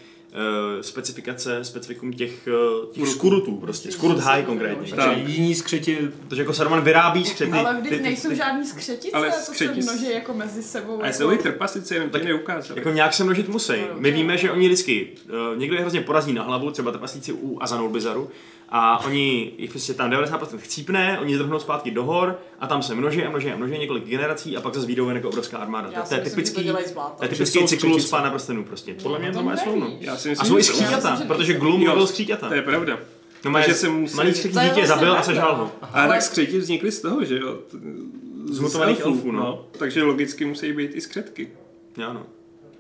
specifikace, specifikum těch, uh, těch skurutů, prostě, skurut high konkrétně. Takže jiní skřeti... Takže jako Saruman vyrábí skřety. Ale vždyť nejsou ty, žádný skřetice, ale skřeti... to se množí jako mezi sebou. A jsou i trpasice, jenom tak neukázali. Jako nějak se množit musí. No, My víme, že oni vždycky, uh, někdo je hrozně porazí na hlavu, třeba trpaslíci u Azanul Bizaru, a oni, jich prostě tam 90% chcípne, oni zdrhnou zpátky do hor a tam se množí a množí a množí několik generací a pak zase vyjdou jako obrovská armáda. Já to, je typický, to, to je typický cyklus pána prstenů prostě. Podle mě to má slovo. A jsou i skříťata, protože Gloom byl skříťata. To je pravda. No má, že jsem musel... malý skřetí dítě zabil a sežal ho. A tak skřeti vznikly z toho, že jo? Z mutovaných elfů, no. no. Takže logicky musí být i skřetky. Jo, no.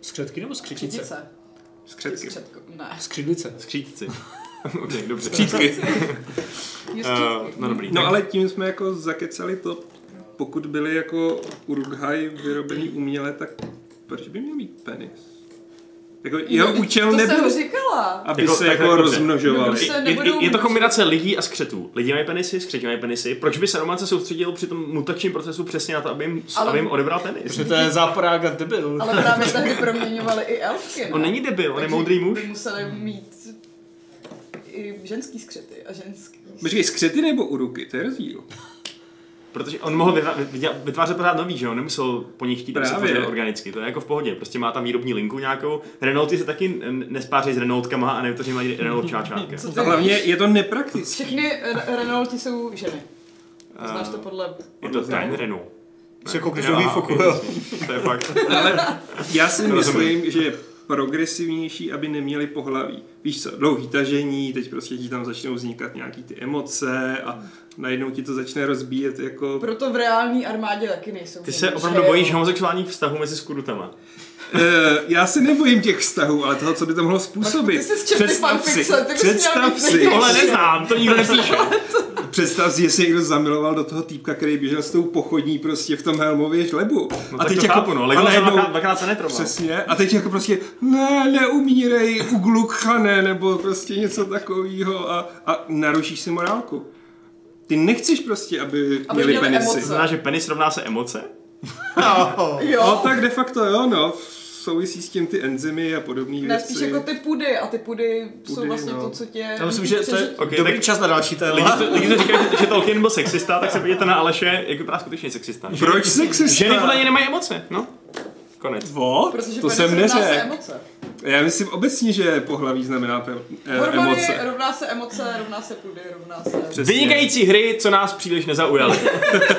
Skřetky nebo skřetice? Skřetky. Ne. Skřidlice. Skřítici. [laughs] ok, dobře. Skřítky. [laughs] uh, no dobrý. No ale tím jsme jako zakecali to, pokud byly jako Urghaj vyrobený uměle, tak proč by měl mít penis? Jako jeho no, účel to nebyl, jsem říkala. aby jako, se jako rozmnožovali. No, je, je, je, to kombinace lidí a skřetů. Lidi mají penisy, skřeti mají penisy. Proč by se Roman se soustředil při tom mutačním procesu přesně na to, aby jim, ale, aby jim odebral penis? Protože to je záporága debil. Ale právě tehdy proměňovali i elfky. On není debil, on je moudrý muž. By museli mít i ženský skřety a ženský. Počkej, skřety nebo uruky, to je rozdíl. Protože on mohl vytvářet pořád nový, že jo? Nemusel po nich chtít Právě. organicky. To je jako v pohodě. Prostě má tam výrobní linku nějakou. Renaulty se taky nespáří s Renaultkama a nevytvoří mají Renault čáčátka. [laughs] A hlavně je to nepraktické. Všechny Renaulty jsou ženy. Znáš to podle... Je to ten Renault. Se koukneš do výfoku, To je fakt. [laughs] Ale já si myslím, že progresivnější, aby neměli pohlaví. Víš co, dlouhý tažení, teď prostě ti tam začnou vznikat nějaký ty emoce a najednou ti to začne rozbíjet jako... Proto v reální armádě taky nejsou. Ty se opravdu bojíš homosexuálních vztahů mezi skurutama. Uh, já se nebojím těch vztahů, ale toho, co by to mohlo způsobit. Ty jsi představ si, představ si. Ale neznám, to nikdo nepíše. Představ si, jestli někdo zamiloval do toho týpka, který běžel s tou pochodní prostě v tom helmově žlebu. No, a teď jako, chápu, no, a najednou, dvakrát se netroval. Přesně, a teď jako prostě, ne, neumírej, uglukchane, nebo prostě něco takového a, a narušíš si morálku. Ty nechceš prostě, aby, aby měli penisy. Znamená, že penis rovná se emoce? No, jo. no tak de facto jo, no souvisí s tím ty enzymy a podobné věci. Ne, spíš jako ty pudy a ty pudy, pudy jsou vlastně no. to, co tě... Já myslím, že to je okay, dobrý tak čas na další téma. Lidi, to, lidi to říkají, že, že Tolkien byl sexista, tak se podívejte na Aleše, jak vypadá skutečně sexista. Proč sexista? Ženy podle něj nemají emoce, no. Konec. What? Protože to jsem neřekl. Já myslím obecně, že pohlaví znamená e- emoce. rovná se emoce, rovná se půdy, rovná se... Přesně. Vynikající hry, co nás příliš nezaujaly.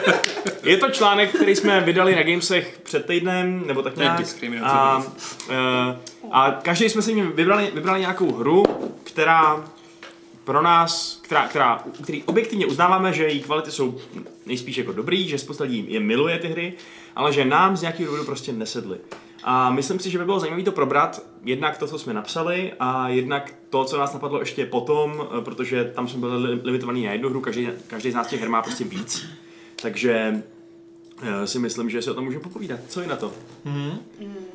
[laughs] je to článek, který jsme vydali na Gamesech před týdnem, nebo tak nějak. A, uh, a každý jsme si vybrali, vybrali nějakou hru, která pro nás, která, která, který objektivně uznáváme, že její kvality jsou nejspíš jako dobrý, že spousta lidí je miluje ty hry, ale že nám z nějakého důvodu prostě nesedly. A myslím si, že by bylo zajímavé to probrat, jednak to, co jsme napsali, a jednak to, co nás napadlo ještě potom, eh, protože tam jsme byli limitovaní na jednu hru, každý, každý z nás těch her má prostě víc. Takže uh, si myslím, že se o tom můžeme popovídat. Co je na to? Mm-hmm.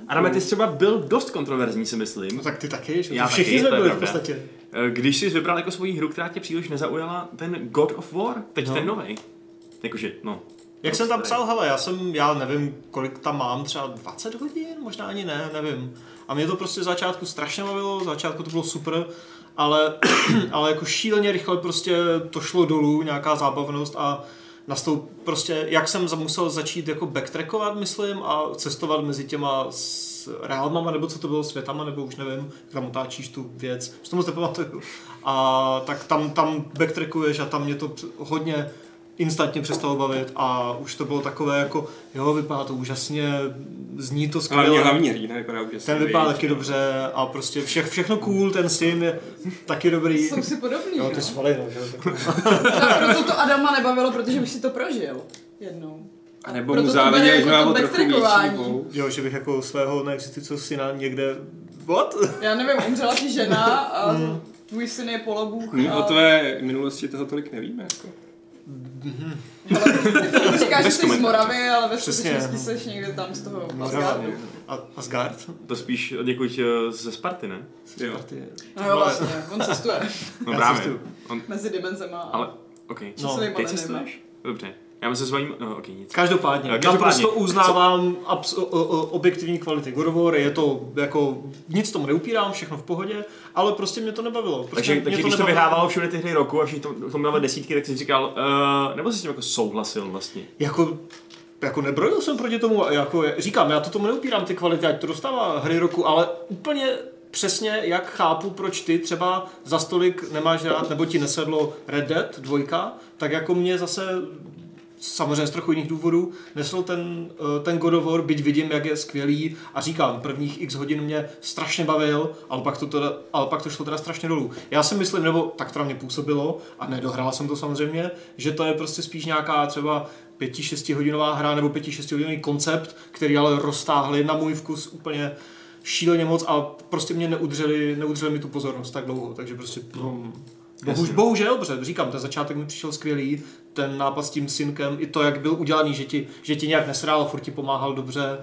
Adame, ty jsi třeba byl dost kontroverzní, si myslím. No tak ty taky, že? Já všichni jsme byli v podstatě. Eh, když jsi vybral jako svoji hru, která tě příliš nezaujala, ten God of War, teď no. ten nový. Jakože, no, jak jsem tam psal, hele, já jsem, já nevím, kolik tam mám, třeba 20 hodin, možná ani ne, nevím. A mě to prostě začátku strašně bavilo, začátku to bylo super, ale, [clears throat] ale jako šíleně rychle prostě to šlo dolů, nějaká zábavnost a nastoup, prostě, jak jsem musel začít jako backtrackovat, myslím, a cestovat mezi těma s realmama, nebo co to bylo, světama, nebo už nevím, tam otáčíš tu věc, už to moc nepamatuju. A tak tam, tam backtrackuješ a tam mě to hodně instantně přestalo bavit a už to bylo takové jako, jo, vypadá to úžasně, zní to skvěle. Hlavně hlavní hřína vypadá úžasně. Ten vypadá taky dobře a prostě vše, všechno cool, ten sim je taky dobrý. Jsou si podobný, Jo, ty svaly, no, že? [laughs] proto to Adama nebavilo, protože už si to prožil jednou. A nebo mu záleží, že má trochu větší Jo, že bych jako svého neexistujícího syna někde What? Já nevím, umřela ti žena a mm. tvůj syn je polobůh. A... O tvé minulosti toho tolik nevíme. Jako. Mm-hmm. Říkáš, že jsi z Moravy, ale ve skutečnosti jsi někde tam z toho Asgardu. A Asgard? To spíš někud eh, ze Sparty, ne? Jo. Sparty. No jo, vlastně, on cestuje. No právě. On... Mezi dimenzema. Ale, ok. No, ty cestuješ? Dobře. Já myslím, že svým, no, okay, nic. Každopádně, každopádně. to uznávám abs- o, o, objektivní kvality God of War, je to jako, nic tomu neupírám, všechno v pohodě, ale prostě mě to nebavilo. Prostě takže, takže to když nebavilo. to vyhrávalo všude ty hry roku a všichni to, to měli desítky, tak jsi říkal, uh, nebo jsi s tím jako souhlasil vlastně? Jako, jako nebrojil jsem proti tomu, jako říkám, já to tomu neupírám ty kvality, ať to dostává hry roku, ale úplně přesně jak chápu, proč ty třeba za stolik nemáš rád, nebo ti nesedlo Red Dead 2, tak jako mě zase samozřejmě z trochu jiných důvodů, nesl ten, eh, ten God of War, byť vidím, jak je skvělý a říkám, prvních x hodin mě strašně bavil, ale pak to, teda, ale pak to šlo teda strašně dolů. Já si myslím, nebo tak to na mě působilo, a nedohrál jsem to samozřejmě, že to je prostě spíš nějaká třeba 5-6 hodinová hra nebo 5-6 hodinový koncept, který ale roztáhli na můj vkus úplně šíleně moc a prostě mě neudřeli, neudřeli mi tu pozornost tak dlouho, takže prostě no, Bohuž, bohužel, protože říkám, ten začátek mi přišel skvělý, ten nápad s tím synkem, i to, jak byl udělaný, že ti, že ti nějak nesrál, furt ti pomáhal dobře,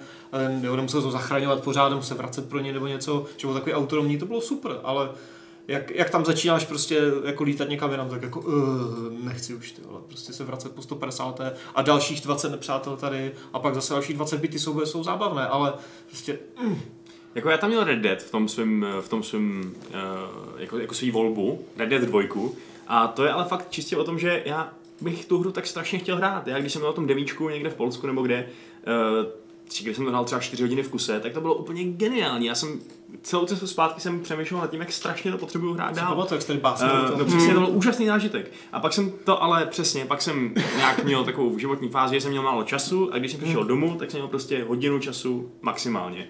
jo, nemusel to zachraňovat pořád, se vracet pro ně nebo něco, že byl takový autonomní, to bylo super, ale jak, jak tam začínáš prostě jako lítat někam jinam, tak jako uh, nechci už ty vole, prostě se vracet po 150. a dalších 20 nepřátel tady a pak zase dalších 20 byty jsou, jsou zábavné, ale prostě mm, jako já tam měl Red Dead v tom svým, v tom svým uh, jako, jako svý volbu, Red Dead 2, a to je ale fakt čistě o tom, že já bych tu hru tak strašně chtěl hrát. Já když jsem byl na tom devíčku někde v Polsku nebo kde, uh, když jsem to hrál třeba 4 hodiny v kuse, tak to bylo úplně geniální. Já jsem celou cestu zpátky jsem přemýšlel nad tím, jak strašně to potřebuju hrát dál. jak jste uh, no přesně, to byl úžasný zážitek. A pak jsem to ale přesně, pak jsem nějak měl takovou životní fázi, že jsem měl málo času a když jsem přišel domů, tak jsem měl prostě hodinu času maximálně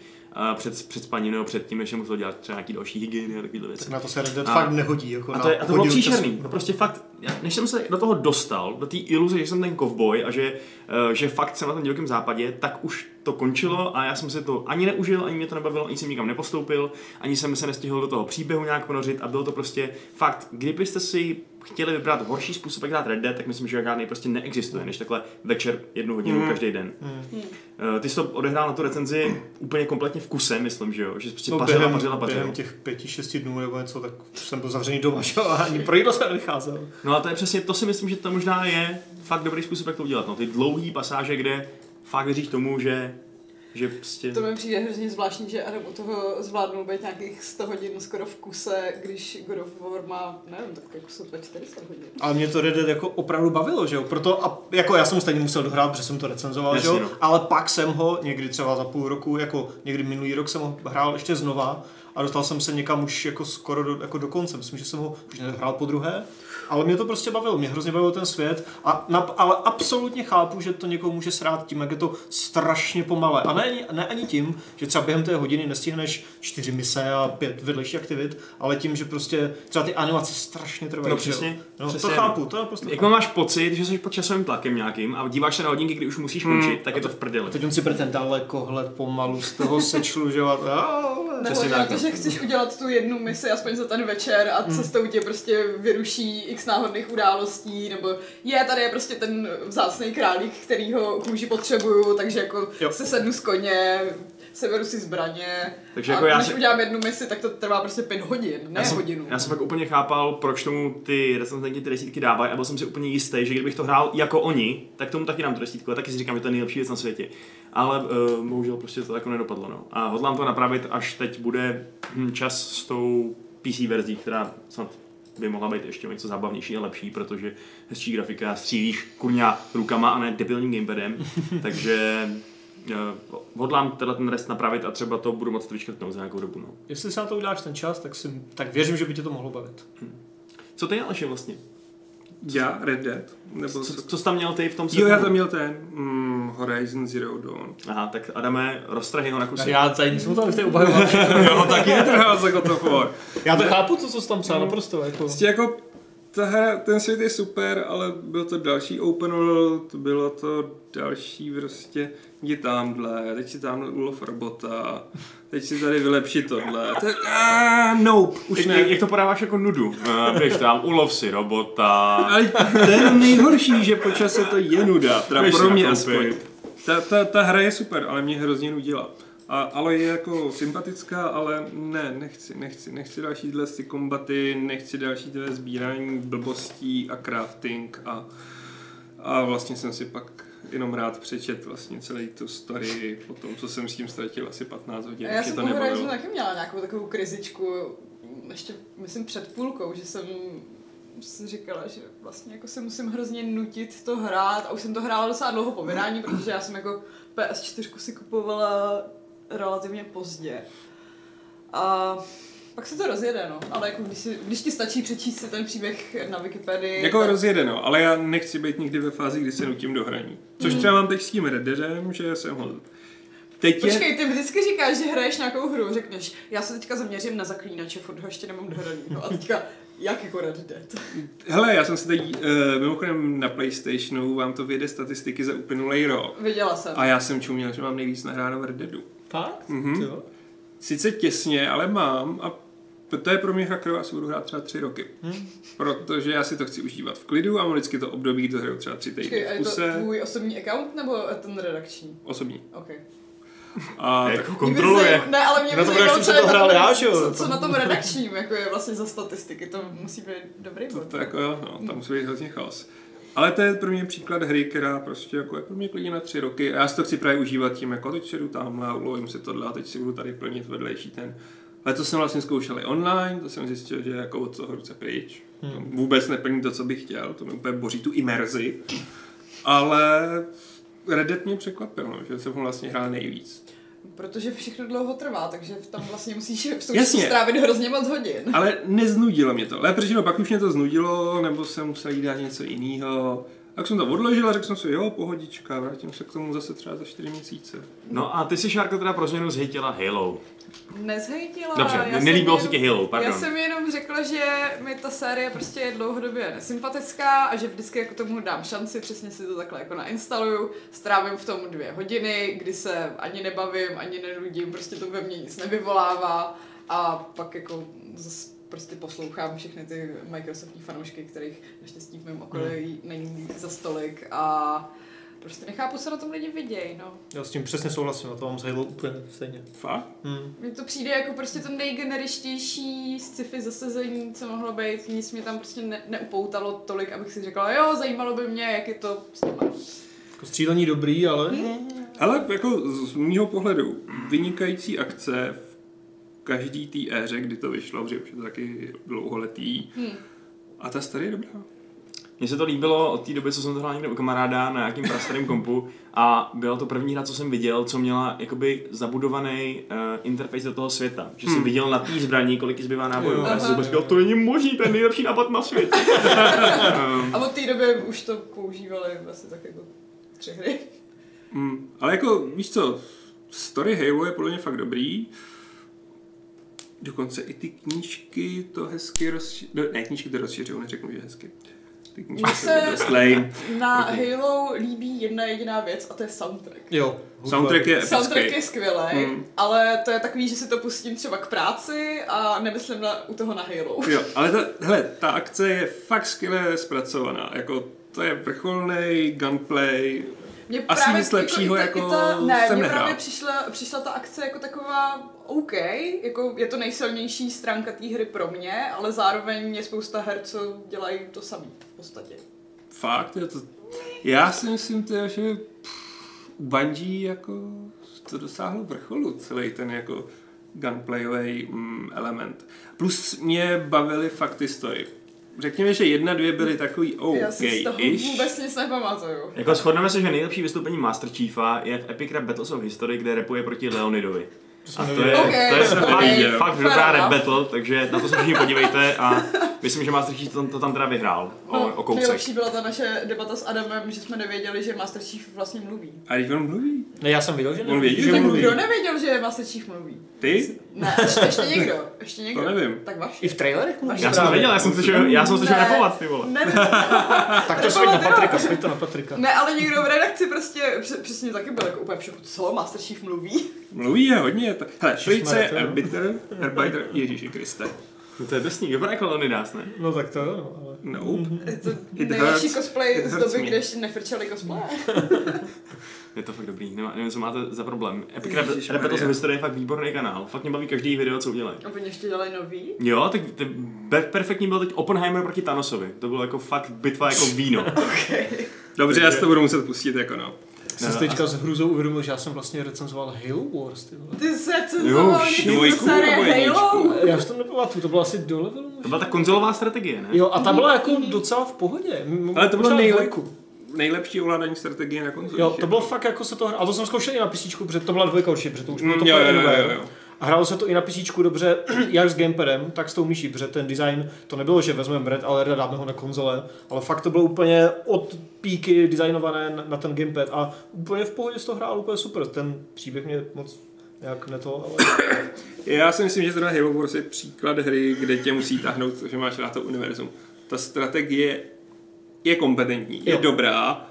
před, před spaním nebo před tím, než musel dělat třeba nějaký další hygieny a takovéhle věci. Tak na to se Red Dead a, fakt nehodí. Jako a, to je, a to bylo příšerný. No prostě fakt, než jsem se do toho dostal, do té iluze, že jsem ten kovboj a že, uh, že fakt jsem na tom divokém západě, tak už to končilo a já jsem se to ani neužil, ani mě to nebavilo, ani jsem nikam nepostoupil, ani jsem se nestihl do toho příběhu nějak ponořit a bylo to prostě fakt, kdybyste si chtěli vybrat horší způsob, jak hrát Red Dead, tak myslím, že žádný prostě neexistuje, než takhle večer jednu hodinu mm. každý den. Mm. Uh, ty jsi to odehrál na tu recenzi úplně kompletně v kuse, myslím, že jo? Že jsi prostě no, pařila, během, pařila, pařila. Během těch pěti, šesti dnů nebo něco, tak jsem byl zavřený doma, že? a ani pro jídlo se nevycházel. No a to je přesně, to si myslím, že to možná je fakt dobrý způsob, jak to udělat. No, ty dlouhé pasáže, kde fakt věříš tomu, že že prostě... To mi přijde hrozně zvláštní, že Adam u toho zvládnul být nějakých 100 hodin skoro v kuse, když God of War má, nevím, tak jako 140 hodin. Ale mě to Red Dead jako opravdu bavilo, že jo? Proto, a jako já jsem stejně musel dohrát, protože jsem to recenzoval, Jasně, že jo? No. Ale pak jsem ho někdy třeba za půl roku, jako někdy minulý rok jsem ho hrál ještě znova a dostal jsem se někam už jako skoro do, jako do konce. Myslím, že jsem ho už nehrál po druhé, ale mě to prostě bavilo, mě hrozně bavil ten svět, a na, ale absolutně chápu, že to někoho může srát tím, jak je to strašně pomalé. A ne, ne ani tím, že třeba během té hodiny nestihneš čtyři mise a pět vedlejších aktivit, ale tím, že prostě třeba ty animace strašně trvají. No přesně. No, přesně. to chápu, to je prostě Jak máš pocit, že jsi pod časovým tlakem nějakým a díváš se na hodinky, kdy už musíš končit, hmm. tak je to v prdeli. Teď on si ten dalekohled pomalu z toho sečlužovat. Nebo [laughs] tak, to, že chceš udělat tu jednu misi aspoň za ten večer a hmm. cestou tě prostě vyruší x náhodných událostí, nebo je, tady je prostě ten vzácný králík, kterýho kůži potřebuju, takže jako jo. se sednu z koně, seberu si zbraně Takže jako a já když si... udělám jednu misi, tak to trvá prostě pět hodin, ne já jsem, hodinu. Já jsem fakt úplně chápal, proč tomu ty recenzenti ty desítky dávají a byl jsem si úplně jistý, že kdybych to hrál jako oni, tak tomu taky dám tu desítku a taky si říkám, že to je nejlepší věc na světě. Ale uh, bohužel prostě to jako nedopadlo. No. A hodlám to napravit, až teď bude hm, čas s tou PC verzí, která snad by mohla být ještě něco zábavnější a lepší, protože hezčí grafika, střílíš kurňa rukama a ne debilním gamepadem, [laughs] takže hodlám tenhle ten rest napravit a třeba to budu moct vyškrtnout za nějakou dobu. No. Jestli se na to uděláš ten čas, tak, si, tak věřím, že by tě to mohlo bavit. Hm. Co ty Aleši vlastně? Já, Red Dead. Nebo co, co jsi tam měl ty v tom setu? Jo, já tam měl ten mm, Horizon Zero Dawn. Aha, tak Adame, roztrhy ho na kusy. Já tady tam v té obhajovat. [laughs] jo, taky netrhal za God of War. Já to chápu, co jsi tam psal, no. naprosto. Jako. Prostě jako ta hra, ten svět je super, ale byl to další open world, bylo to další prostě jdi tamhle, teď si tam ulov robota, teď si tady vylepšit tohle. Tak, ah, nope, už ne. Jak to podáváš jako nudu? Uh, běž tam, ulov si robota. Ale to je nejhorší, že po čase to je nuda, teda běž pro mě aspoň. Ta, ta, ta hra je super, ale mě hrozně nudila. A, ale je jako sympatická, ale ne, nechci, nechci, nechci další tyhle ty kombaty, nechci další tyhle sbírání blbostí a crafting a, a vlastně jsem si pak jenom rád přečet vlastně celý tu story po tom, co jsem s tím ztratil asi 15 hodin. A já jsem to nebavilo. taky měla nějakou takovou krizičku, ještě myslím před půlkou, že jsem si říkala, že vlastně jako se musím hrozně nutit to hrát a už jsem to hrála docela dlouho po vydání, protože já jsem jako PS4 si kupovala relativně pozdě. A pak se to rozjede, no. Ale jako když, si, když ti stačí přečíst si ten příběh na Wikipedii... Jako tak... rozjede, no. Ale já nechci být nikdy ve fázi, kdy se nutím do hraní. Což mm. třeba mám teď s tím Red Deadem, že jsem ho... Teď Počkej, je... ty vždycky říkáš, že hraješ nějakou hru, řekneš, já se teďka zaměřím na zaklínače, furt ho ještě nemám dohraný. No a teďka, jak jako Red Dead? [laughs] Hele, já jsem si teď, uh, mimochodem na Playstationu vám to vyjede statistiky za uplynulý rok. Viděla jsem. A já jsem čuměl, že mám nejvíc nahráno v Red Deadu. Fakt? Mhm. Jo. Sice těsně, ale mám a to je pro mě hra, kterou asi budu hrát třeba tři roky. Hmm. Protože já si to chci užívat v klidu a mám vždycky to období, kdy to hraju třeba tři týdny v kuse. je to tvůj osobní account nebo ten redakční? Osobní. Okay. A jako kontroluje. Ne, ale mě by no zajímalo, co, to hrál já, že co, co, na tom redakčním jako je vlastně za statistiky, to musí být dobrý bod. To, to jako jo, no, tam musí být hrozně chaos. Ale to je pro mě příklad hry, která prostě jako je pro mě klidně na tři roky a já si to chci právě užívat tím, jako teď se jdu tam a ulovím si tohle a teď si budu tady plnit vedlejší ten. Ale to jsem vlastně zkoušel i online, to jsem zjistil, že jako od toho ruce pryč. Hmm. To vůbec neplní to, co bych chtěl, to mi úplně boří tu imerzi. Ale Reddit mě překvapil, no, že jsem ho vlastně hrál nejvíc. Protože všechno dlouho trvá, takže tam vlastně musíš v strávit hrozně moc hodin. Ale neznudilo mě to. Lépe řečeno, pak už mě to znudilo, nebo jsem musel jít dát něco jiného. Tak jsem to odložil a řekl jsem si, jo, pohodička, vrátím se k tomu zase třeba za 4 měsíce. No a ty si, Šárko, teda pro změnu zhejtila Halo. Nezhejtila. Dobře, já nelíbilo se ti Halo, pardon. Já jsem jenom řekla, že mi ta série prostě je dlouhodobě nesympatická a že vždycky jako tomu dám šanci, přesně si to takhle jako nainstaluju, strávím v tom dvě hodiny, kdy se ani nebavím, ani nenudím, prostě to ve mně nic nevyvolává a pak jako zase prostě poslouchám všechny ty Microsoftní fanoušky, kterých naštěstí v mém okolí hmm. není za stolik a prostě nechápu, co na tom lidi vidějí, no. Já s tím přesně souhlasím, na to mám s Halo úplně stejně. Fakt? Hmm. Mně to přijde jako prostě to nejgenerištější sci-fi zasazení, co mohlo být, nic mě tam prostě ne- neupoutalo tolik, abych si řekla, jo, zajímalo by mě, jak je to s. Jako střílení dobrý, ale... Hmm. Ale jako z mýho pohledu vynikající akce každý té éře, kdy to vyšlo, protože už je to taky dlouholetý. Hmm. A ta story je dobrá. Mně se to líbilo od té doby, co jsem to hrál někde u kamaráda na nějakým prastarém kompu a byla to první hra, co jsem viděl, co měla jakoby zabudovaný uh, interface do toho světa. Že jsem Hmm. viděl na té zbraní, kolik zbývá nábojů. A já jsem říkal, to není možný, to je nejlepší nápad na světě. um, [laughs] A od té doby už to používali asi tak jako tři hry. Mm, ale jako, víš co, story Halo je podle mě fakt dobrý. Dokonce i ty knížky to hezky rozšiřují. Ne, knížky to rozšiřují, neřeknu, že hezky. Ty knížky se na Ok. Halo líbí jedna jediná věc a to je soundtrack. Jo. Soundtrack je Soundtrack je skvělý, Hmm. ale to je takový, že si to pustím třeba k práci a nemyslím na, u toho na Halo. Jo, ale ta, hele, ta akce je fakt skvěle zpracovaná. Jako, to je vrcholný gunplay. Mě Asi nic lepšího jako i ta, ne, jsem nehrál. právě přišla, přišla ta akce jako taková OK, jako je to nejsilnější stránka té hry pro mě, ale zároveň je spousta her, co dělají to samý v podstatě. Fakt, je to... Já si myslím, tyjo, že Bungie jako to dosáhlo vrcholu, celý ten jako gunplayový mm, element. Plus mě bavily fakt ty story. Řekněme, že jedna, dvě byly takový Já si z toho OK-ish. vůbec nic nepamatuju. jako shodneme se, že nejlepší vystoupení Master Chiefa je v Epic Rap Battles of History, kde repuje proti Leonidovi. A to je, Ok, to je fakt, neviděl. fakt Fair dobrá rap battle, takže na to se všichni podívejte a myslím, že Master Chief to, to tam teda vyhrál o, No, o kousek. nejlepší byla ta naše debata s Adamem, že jsme nevěděli, že Master Chief vlastně mluví. A když on mluví? Ne, já jsem viděl, že On věděl, že Tak mluví. kdo nevěděl, že Master Chief mluví? Ty? Ne, [laughs] ještě, ještě někdo. Ještě někdo. To nevím. Tak vaši. I v trailerech mluví Já jsem to věděl, já jsem to, já jsem Ne. repovat, ty vole. Ne, ne, [laughs] Tak to svoj na Patrika, svoj to na Patrika. ne, ale někdo v redakci prostě př- přesně taky byl jako úplně v šoku. Co, Master Chief mluví? Mluví je hodně. Hele, švejce jo. arbiter, arbiter, Ježíši Kriste. No to je drsný, vypadá jako Leonidas, ne? No tak to jo, no, ale... Nope. Je to It nejlepší hurts. cosplay It z hurts doby, me. kde ještě nefrčeli cosplay. [laughs] Je to fakt dobrý, nevím, nevím co máte za problém. Epic Ježišmarja. Of History je fakt výborný kanál, fakt mě baví každý video, co udělají. A oni ještě dělají nový. Jo, tak be- perfektní byl teď Oppenheimer proti Thanosovi. To bylo jako fakt bitva jako víno. [laughs] Dobře, já si to budu muset pustit, jako no. Jsem si teďka s hrůzou uvědomil, že já jsem vlastně recenzoval Halo Wars, ty vole. Ty se Jo, cenzoval shit. Dvojku nebo jedničku? Já už to nepamatuju, to bylo asi do levelu. To byla ta konzolová strategie, ne? Jo, a ta byla jako docela v pohodě. Ale to bylo možná nejlep, dvojku. nejlepší ovládání strategie na konzolích. Jo, to bylo fakt jako se to hrál. A to jsem zkoušel i na PC, protože to byla dvojka určitě, protože to už bylo Mm, to jo, pro jo, jo, jo. A hrálo se to i na PC dobře, [clears throat] jak s gamepadem, tak s tou myší, protože ten design, to nebylo, že vezmeme Red Alert a dáme ho na konzole, ale fakt to bylo úplně od píky designované na- ten gamepad a úplně v pohodě se to hrál úplně super. Ten příběh mě moc jak ne to, ale... [clears throat] Já si myslím, že zrovna Halo Wars je příklad hry, kde tě musí tahnout, že máš rád to univerzum. Ta strategie je kompetentní, je Jo. dobrá,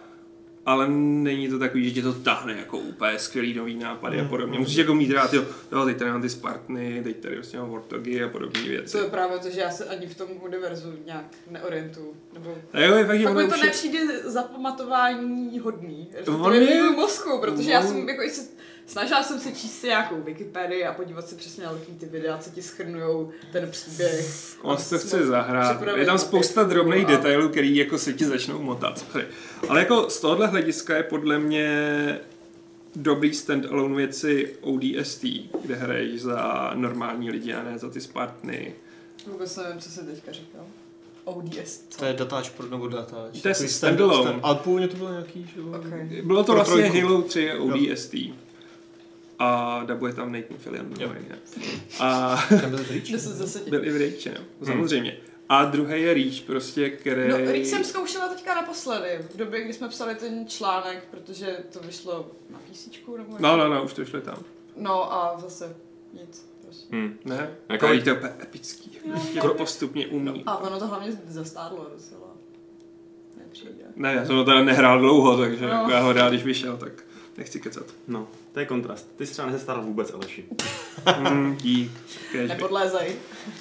ale není to takový, že tě to tahne jako úplně skvělý nový nápady a podobně. Musíš jako mít rád, jo, jo teď tady mám ty Spartany, teď tady vlastně mám Warthogy a podobné věci. To je právě to, že já se ani v tom univerzu nějak neorientuju. Nebo A jo, je fakt, že ono to už nepřijde zapamatování hodný. On To je mozku, protože já on- jsem jako i se, snažila jsem se číst si nějakou Wikipedii a podívat se přesně na ty videa, co ti schrnujou ten příběh. On se chce zahrát. Je tam spousta drobných a- detailů, který jako se ti začnou motat. Ale jako z tohohle hlediska je podle mě dobrý stand-alone věci ODST, kde hraješ za normální lidi a ne za ty Spartany. Vůbec nevím, co jsem teďka říkal. ODS. To je datáč pro nebo datáč. To je standalone. stand- Ale původně to bylo nějaký, že jo? Okay. Bylo to Pro vlastně trojku. Halo 3 ODST. A dabuje tam Nathan Fillion. Jo. A Tam byl Reach? 10 z 10. byl i v Reach, no, samozřejmě. A druhý je Reach, prostě, který... No, Reach jsem zkoušela teďka naposledy, v době, kdy jsme psali ten článek, protože to vyšlo na PC nebo No, no, no, už to šli tam. No a zase nic. Prostě. Hmm. Ne? Jako- to je úplně epický. Jako postupně umí. A ono to hlavně zastárlo docela. Nepřijde. Ne, já jsem ho teda nehrál dlouho, takže No. jako já ho rád, když vyšel, tak nechci kecat. No, to je kontrast. Ty jsi třeba nezestaral vůbec, Aleši. Mm, dík. Nepodlézaj.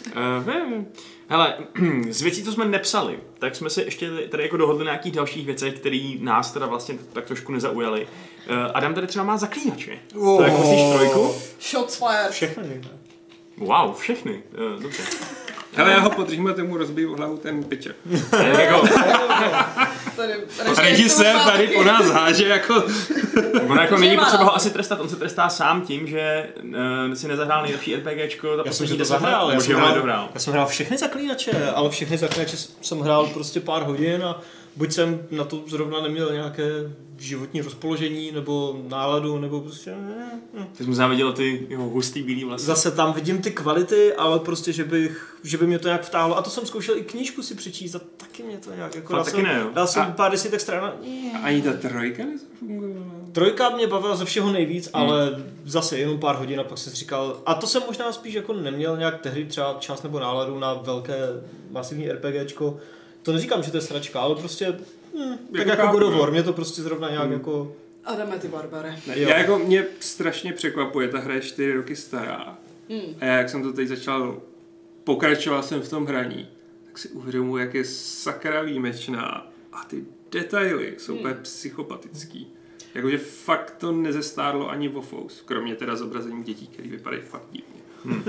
Uh, ne, hele, [clears throat] z věcí, co jsme nepsali, tak jsme se ještě tady jako dohodli na nějakých dalších věcech, které nás teda vlastně tak trošku nezaujaly. Uh, Adam tady třeba má zaklínače. Oh. Tak musíš trojku? Shots fired. Všechny. ne? Wow, všechny. Uh, dobře. Hele, já ho podržím a tomu rozbiju hlavu ten piče. Jako, režisér tady po nás háže jako... On jako není potřeba ho asi trestat, on se trestá sám tím, že uh, si nezahrál nejlepší RPGčko. Já jsem si to zahrál, já jsem hrál, já jsem hrál všechny zaklínače, ale všechny zaklínače jsem hrál prostě pár hodin a buď jsem na to zrovna neměl nějaké životní rozpoložení nebo náladu, nebo prostě ne, ne. Ty jsi mu záviděl ty jeho hustý bílý vlasy. Zase tam vidím ty kvality, ale prostě, že, bych, že by mě to nějak vtáhlo. A to jsem zkoušel i knížku si přečíst a taky mě to nějak jako... Dal taky jsem, ne, jo? Dal jsem a, pár desítek stran a... Ani ta trojka nezafungovala? Trojka mě bavila ze všeho nejvíc, hmm. ale zase jenom pár hodin a pak jsem si říkal, a to jsem možná spíš jako neměl nějak tehdy třeba čas nebo náladu na velké masivní RPGčko, to neříkám, že to je sračka, ale prostě hm, tak jako, jako God of War, mě to prostě zrovna nějak hmm. jako... Adame ty barbare. Ne, já jako mě strašně překvapuje, ta hra je 4 roky stará. Hmm. A já jak jsem to teď začal, pokračoval jsem v tom hraní, tak si uvědomuji, jak je sakra výjimečná a ty detaily jsou hmm. úplně psychopatický. Jakože fakt to nezestárlo ani Wofous, kromě teda zobrazení dětí, které vypadají fakt divně. Hmm.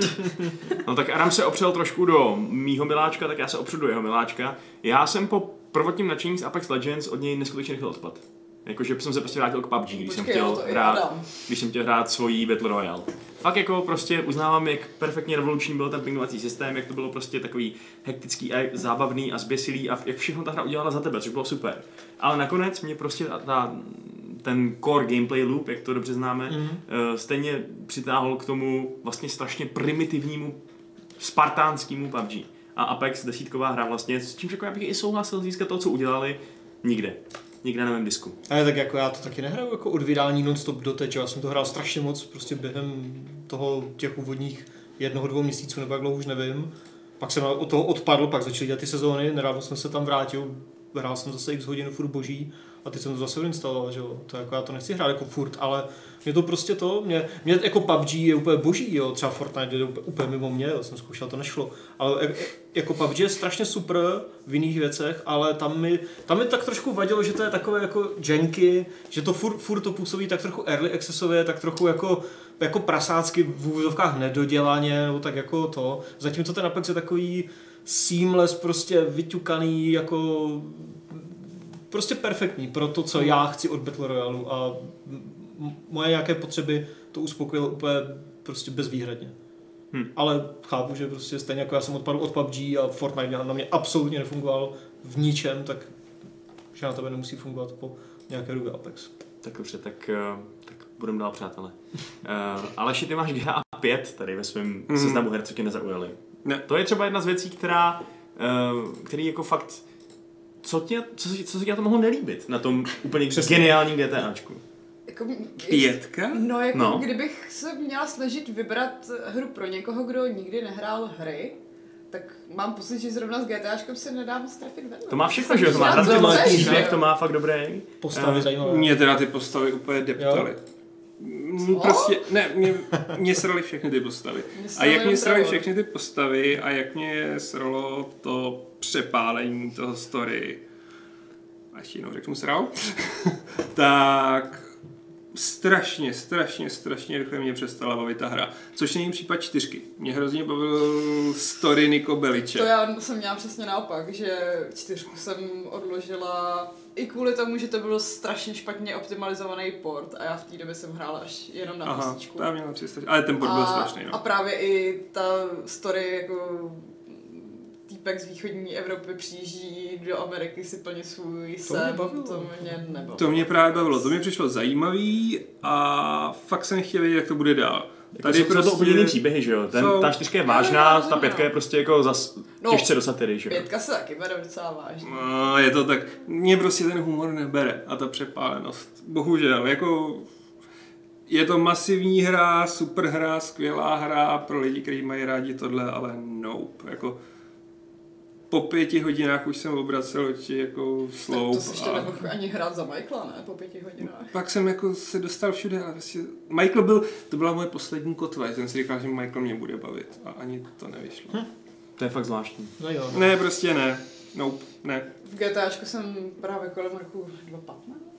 No tak Adam se opřel trošku do mýho miláčka, tak já se opřu do jeho miláčka. Já jsem po prvotním nadšení z Apex Legends od něj neskutečně rychle odpad. Jakože jsem se prostě vrátil k PUBG, když Počkej, jsem chtěl hrát, když jsem chtěl hrát svojí Battle Royale. Fakt jako prostě uznávám, jak perfektně revoluční byl ten pingovací systém, jak to bylo prostě takový hektický a zábavný a zběsilý a jak všechno ta hra udělala za tebe, což bylo super. Ale nakonec mě prostě ta, ta ten core gameplay loop, jak to dobře známe, mm-hmm. stejně přitáhl k tomu vlastně strašně primitivnímu spartánskému PUBG. A Apex desítková hra vlastně, s čím jako já bych i souhlasil získat to, co udělali, nikde. Nikde na mém disku. A tak jako já to taky nehraju jako od vydání non-stop do teď, já jsem to hrál strašně moc prostě během toho těch úvodních jednoho, dvou měsíců, nebo jak dlouho už nevím. Pak jsem od toho odpadl, pak začaly dělat ty sezóny, nedávno jsem se tam vrátil, hrál jsem zase x hodin furt boží a teď jsem to zase instaloval, že jo. To jako já to nechci hrát jako furt, ale mě to prostě to, mě, mě jako PUBG je úplně boží, jo. Třeba Fortnite je úplně, úplně mimo mě, jo. jsem zkoušel, to nešlo. Ale jako PUBG je strašně super v jiných věcech, ale tam mi, tam mi tak trošku vadilo, že to je takové jako janky, že to furt, furt to působí tak trochu early accessově, tak trochu jako jako prasácky v úvozovkách nedodělaně, nebo tak jako to. Zatímco ten Apex je takový seamless, prostě vyťukaný, jako prostě perfektní pro to, co já chci od Battle Royale a moje nějaké potřeby to uspokojilo úplně prostě bezvýhradně. Hmm. Ale chápu, že prostě stejně jako já jsem odpadl od PUBG a Fortnite na mě absolutně nefungoval v ničem, tak že na tebe nemusí fungovat po nějaké době Apex. Tak dobře, tak, eh, tak budeme dál přátelé. uh, Aleši, ty máš GTA 5 tady ve svém mm. seznamu her, co tě nezaujaly. Ne. To je třeba jedna z věcí, která, uh, který jako fakt co, tě, co, co se ti na to mohlo nelíbit, na tom úplně Přesně. geniálním GTAčku? Jako, Pětka? No, jako no. kdybych se měla snažit vybrat hru pro někoho, kdo nikdy nehrál hry, tak mám pocit, že zrovna s GTAčkem se nedá moc trefit vedle. To má všechno, že? To má hrát příběh, to má fakt dobrý. Postavy uh, zajímavé. Mě teda ty postavy úplně deptaly. Co? Prostě, ne, mě, mě srali všechny ty postavy. A jak mě srali všechny ty postavy a jak mě sralo to přepálení toho story, až jinou řeknu sral, [laughs] tak strašně, strašně, strašně rychle mě přestala bavit ta hra. Což není případ čtyřky. Mě hrozně bavil story Niko Beliče. To já jsem měla přesně naopak, že čtyřku jsem odložila i kvůli tomu, že to byl strašně špatně optimalizovaný port a já v té době jsem hrála až jenom na Aha, já měla ale ten port a, byl strašný. No. A právě i ta story jako týpek z východní Evropy přijíždí do Ameriky si plně svůj sen. To mě bavilo. To mě nebavilo. To mě právě bavilo, to mě přišlo zajímavý a fakt jsem chtěl vědět, jak to bude dál. Jako Tady jsou, prostě... to úplně jiný příběhy, že jo? Ten, jsou... Ta čtyřka je vážná, ta pětka je prostě jako zas no, těžce do satiry, že jo? Pětka se taky bere docela vážně. No, je to tak, mě prostě ten humor nebere a ta přepálenost. Bohužel, jako je to masivní hra, super hra, skvělá hra pro lidi, kteří mají rádi tohle, ale nope. Jako, po pěti hodinách už jsem obracel oči jako sloup. Tak to jsi a... nemohl ani hrát za Michaela, ne? Po pěti hodinách. Pak jsem jako se dostal všude a vlastně... Michael byl, to byla moje poslední kotva, jsem si říkal, že Michael mě bude bavit a ani to nevyšlo. Hm. To je fakt zvláštní. No jo, no. Ne, prostě ne. Nope, ne. V GTAčku jsem právě kolem roku 2015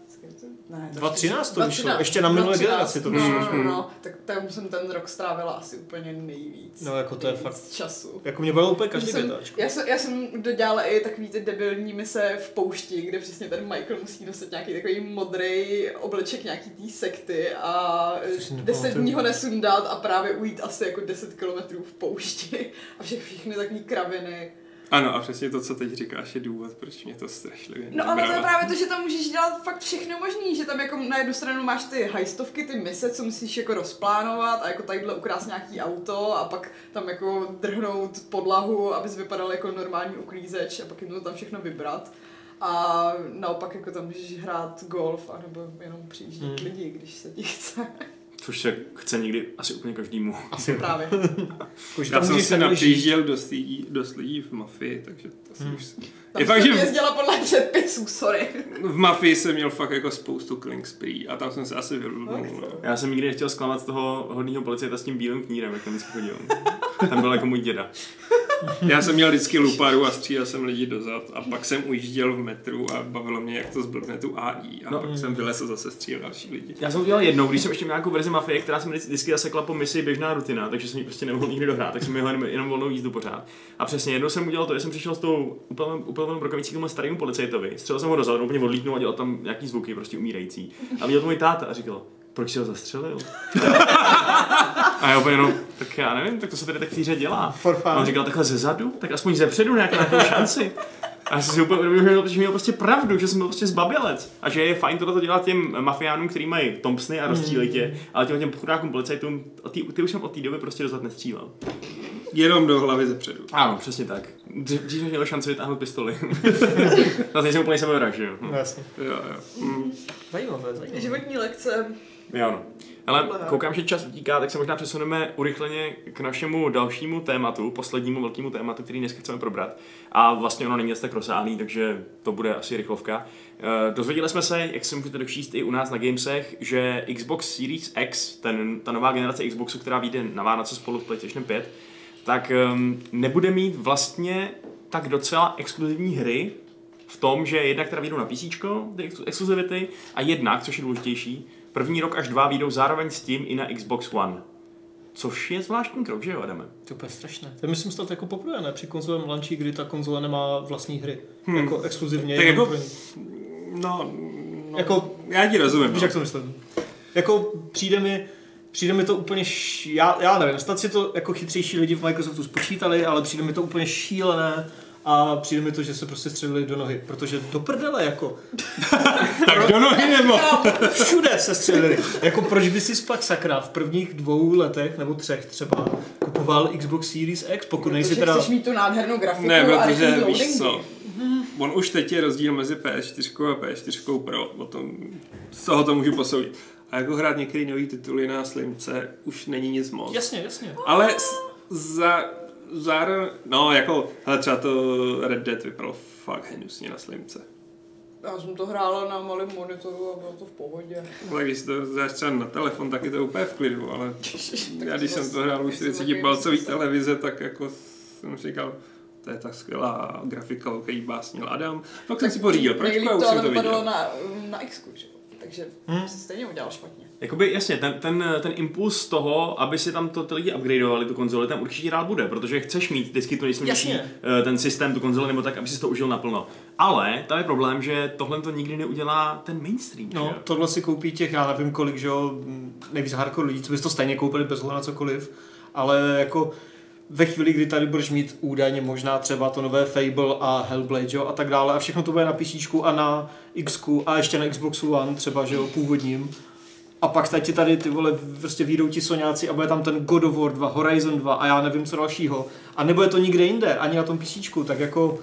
Ne, 2013 to vyšlo, ještě na minulé generaci to vyšlo. No, no, no, no, tak tam jsem ten rok strávila asi úplně nejvíc. No, jako to je fakt času. Jako mě bylo úplně každý bětáčko. já, jsem, já jsem dodělala i takový ty debilní mise v poušti, kde přesně ten Michael musí dostat nějaký takový modrý obleček nějaký té sekty a To si 10 nepamatuju. dní ho nesundat a právě ujít asi jako 10 kilometrů v poušti [laughs] a všech všechny takové kraviny. Ano, a přesně to, co teď říkáš, je důvod, proč mě to strašlivě No ale to je právě to, že tam můžeš dělat fakt všechno možný, že tam jako na jednu stranu máš ty hajstovky, ty mise, co musíš jako rozplánovat a jako tadyhle ukrást nějaký auto a pak tam jako drhnout podlahu, abys vypadal jako normální uklízeč a pak jim to tam všechno vybrat. A naopak jako tam můžeš hrát golf anebo jenom přijíždět Hmm. lidi, když se ti chce. Což se chce někdy asi úplně každému. Asi právě. Jako, že Já tam jsem se napřížděl dost lidí, dost lidí v mafii, takže to jsem Hmm. už... Tam Je fakt, jsem že v, jezdila podle předpisů, sorry. v mafii jsem měl fakt jako spoustu killing spree a tam jsem se asi vyludnul. No. Já jsem nikdy nechtěl zklamat toho hodného policajta s tím bílým knírem, jak tam vždycky chodil. Tam byl jako můj děda. Já jsem měl vždycky luparu a střílel jsem lidi dozad a pak jsem ujížděl v metru a bavilo mě, jak to zblbne tu AI a No. pak jsem vylez a zase střílel další lidi. Já jsem udělal jednou, když jsem ještě měl nějakou verzi mafie, která se mi vždycky zasekla po misi běžná rutina, takže jsem ji prostě nemohl nikdy dohrát, tak jsem měl jenom, jenom volnou jízdu pořád. A přesně jednou jsem udělal to, že jsem přišel s tou úplnou brokavicí k tomu starému policajtovi, střelil jsem ho dozadu, úplně odlítnul a dělal tam nějaký zvuky, prostě umírající. A viděl to můj táta a říkal, proč jsi ho zastřelil? [laughs] A já úplně no, tak já nevím, tak to se tady tak hře dělá. A on říkal takhle zezadu, tak aspoň zepředu nějakou, nějakou šanci. A já jsem si úplně uvědomil, že měl- měl prostě pravdu, že jsem byl prostě zbabilec. A že je fajn tohle dělat těm mafiánům, kteří mají Thompsony a rozstřílej tě, ale těm, těm chudákům policajtům, ty, ty už jsem od té doby prostě dozad nestřílel. Jenom do hlavy zepředu. Ano, přesně tak. Dřív, dřív jsem měl šanci vytáhnout pistoli. [laughs] Zase jsem úplně sebevraž, že jo. No, jasně. Jo, jo. Mm. Zajímavé, zajímavé. Životní lekce. Jo, no. Ale koukám, že čas utíká, tak se možná přesuneme urychleně k našemu dalšímu tématu, poslednímu velkému tématu, který dneska chceme probrat. A vlastně ono není tak rozsáhlý, takže to bude asi rychlovka. Eh, Dozvěděli jsme se, jak se můžete dočíst i u nás na Gamesech, že Xbox Series X, ten, ta nová generace Xboxu, která vyjde na Vánoce spolu s PlayStation 5, tak um, nebude mít vlastně tak docela exkluzivní hry v tom, že jednak teda vyjdou na PC, ty ex- exkluzivity, a jednak, což je důležitější, první rok až dva vyjdou zároveň s tím i na Xbox One. Což je zvláštní krok, že jo, Adame? To je strašné. To myslím, snad jako poprvé, ne? Při konzolovém launchi, kdy ta konzole nemá vlastní hry. Hmm. Jako exkluzivně. Tak jako- pro. No, no, Jako- já ti rozumím. Víš, no. jak to myslím? Jako přijde mi, přijde mi to úplně, š... já, já nevím, snad si to jako chytřejší lidi v Microsoftu spočítali, ale přijde mi to úplně šílené a přijde mi to, že se prostě střelili do nohy, protože do prdele jako, [laughs] Tak do nohy nebo? všude se střelili. Jako proč by si pak sakra v prvních dvou letech nebo třech třeba kupoval Xbox Series X, pokud nejsi teda... chceš mít tu nádhernou grafiku Ne, a protože loadingy. víš co, on už teď je rozdíl mezi PS4 a PS4 Pro, o tom, z toho to můžu posoudit. A jako hrát některé nový tituly na Slimce už není nic moc. Jasně, jasně. Ale za, zároveň, no jako, hele třeba to Red Dead vypadalo fakt hnusně na Slimce. Já jsem to hrála na malém monitoru a bylo to v pohodě. Ale když si to dáš třeba na telefon, tak je to úplně v klidu, ale já když jsem to hrál u nejsem 40 takový palcový televize, tak jako jsem říkal, to je tak skvělá grafika, o který básnil Adam. Pak jsem si pořídil, proč už to jsem ale to vypadalo viděl. na, na X, že? Takže Hmm. se stejně udělal špatně. Jakoby jasně, ten, ten, ten impuls toho, aby si tam to ty lidi upgradeovali, tu konzoli, tam určitě rád bude, protože chceš mít vždycky to nejsilnější Jasně. eh, ten systém, tu konzoli, nebo tak, aby si to užil naplno. Ale tam je problém, že tohle to nikdy neudělá ten mainstream. že No, jo? tohle si koupí těch, já nevím kolik, že jo, nejvíc hardcore lidí, co bys to stejně koupili bez ohledu na cokoliv, ale jako ve chvíli, kdy tady budeš mít údajně možná třeba to nové Fable a Hellblade, jo, a tak dále, a všechno to bude na PC a na X a ještě na Xboxu One třeba, že jo, původním, a pak ti tady ty vole, prostě výjdou ti soňáci a bude tam ten God of War 2, Horizon 2 a já nevím co dalšího. A nebude to nikde jinde, ani na tom PC, tak jako,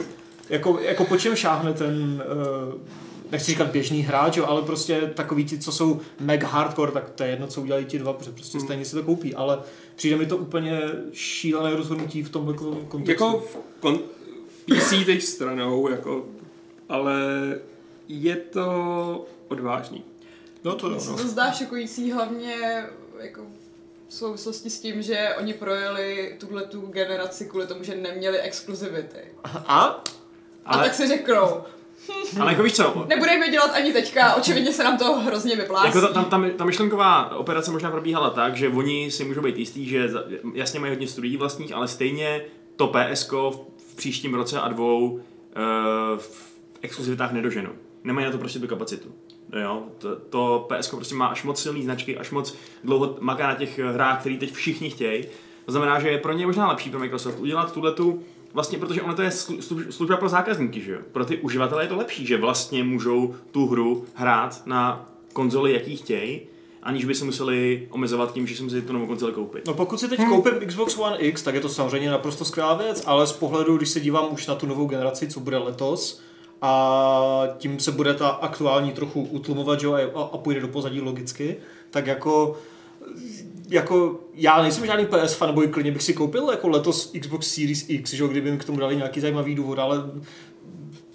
jako, jako po čem šáhne ten, uh, nechci říkat běžný hráč, jo, ale prostě takový ti, co jsou mega hardcore, tak to je jedno, co udělají ti dva, protože prostě Hmm. stejně si to koupí, ale přijde mi to úplně šílené rozhodnutí v tomhle kontextu. Jako v kon- PC teď stranou, jako, ale je to odvážný. no to jo, se no. to zdá šokující hlavně jako v souvislosti s tím, že oni projeli tuhle tu generaci kvůli tomu, že neměli exkluzivity. A? A Ale- tak si řeknou, [laughs] Ale jako víš co? Nebudeme dělat ani teďka, očividně se nám to hrozně vyplásí. Jako ta, tam, tam, ta myšlenková operace možná probíhala tak, že oni si můžou být jistý, že jasně mají hodně studií vlastních, ale stejně to PSK v příštím roce a dvou uh, v exkluzivitách nedoženou. Nemají na to prostě tu kapacitu. Jo, to, to PSK prostě má až moc silný značky, až moc dlouho maká na těch hrách, které teď všichni chtějí. To znamená, že je pro ně možná lepší pro Microsoft udělat tuhle tu vlastně, protože ono to je služba pro zákazníky, že jo? Pro ty uživatele je to lepší, že vlastně můžou tu hru hrát na konzoli, jaký chtějí, aniž by se museli omezovat tím, že si musí tu novou konzoli koupit. No pokud si teď hmm. koupím Xbox One X, tak je to samozřejmě naprosto skvělá věc, ale z pohledu, když se dívám už na tu novou generaci, co bude letos, a tím se bude ta aktuální trochu utlumovat, že a, a půjde do pozadí logicky, tak jako jako já nejsem žádný PS fanboy, klidně bych si koupil jako letos Xbox Series X, že kdyby mi k tomu dali nějaký zajímavý důvod, ale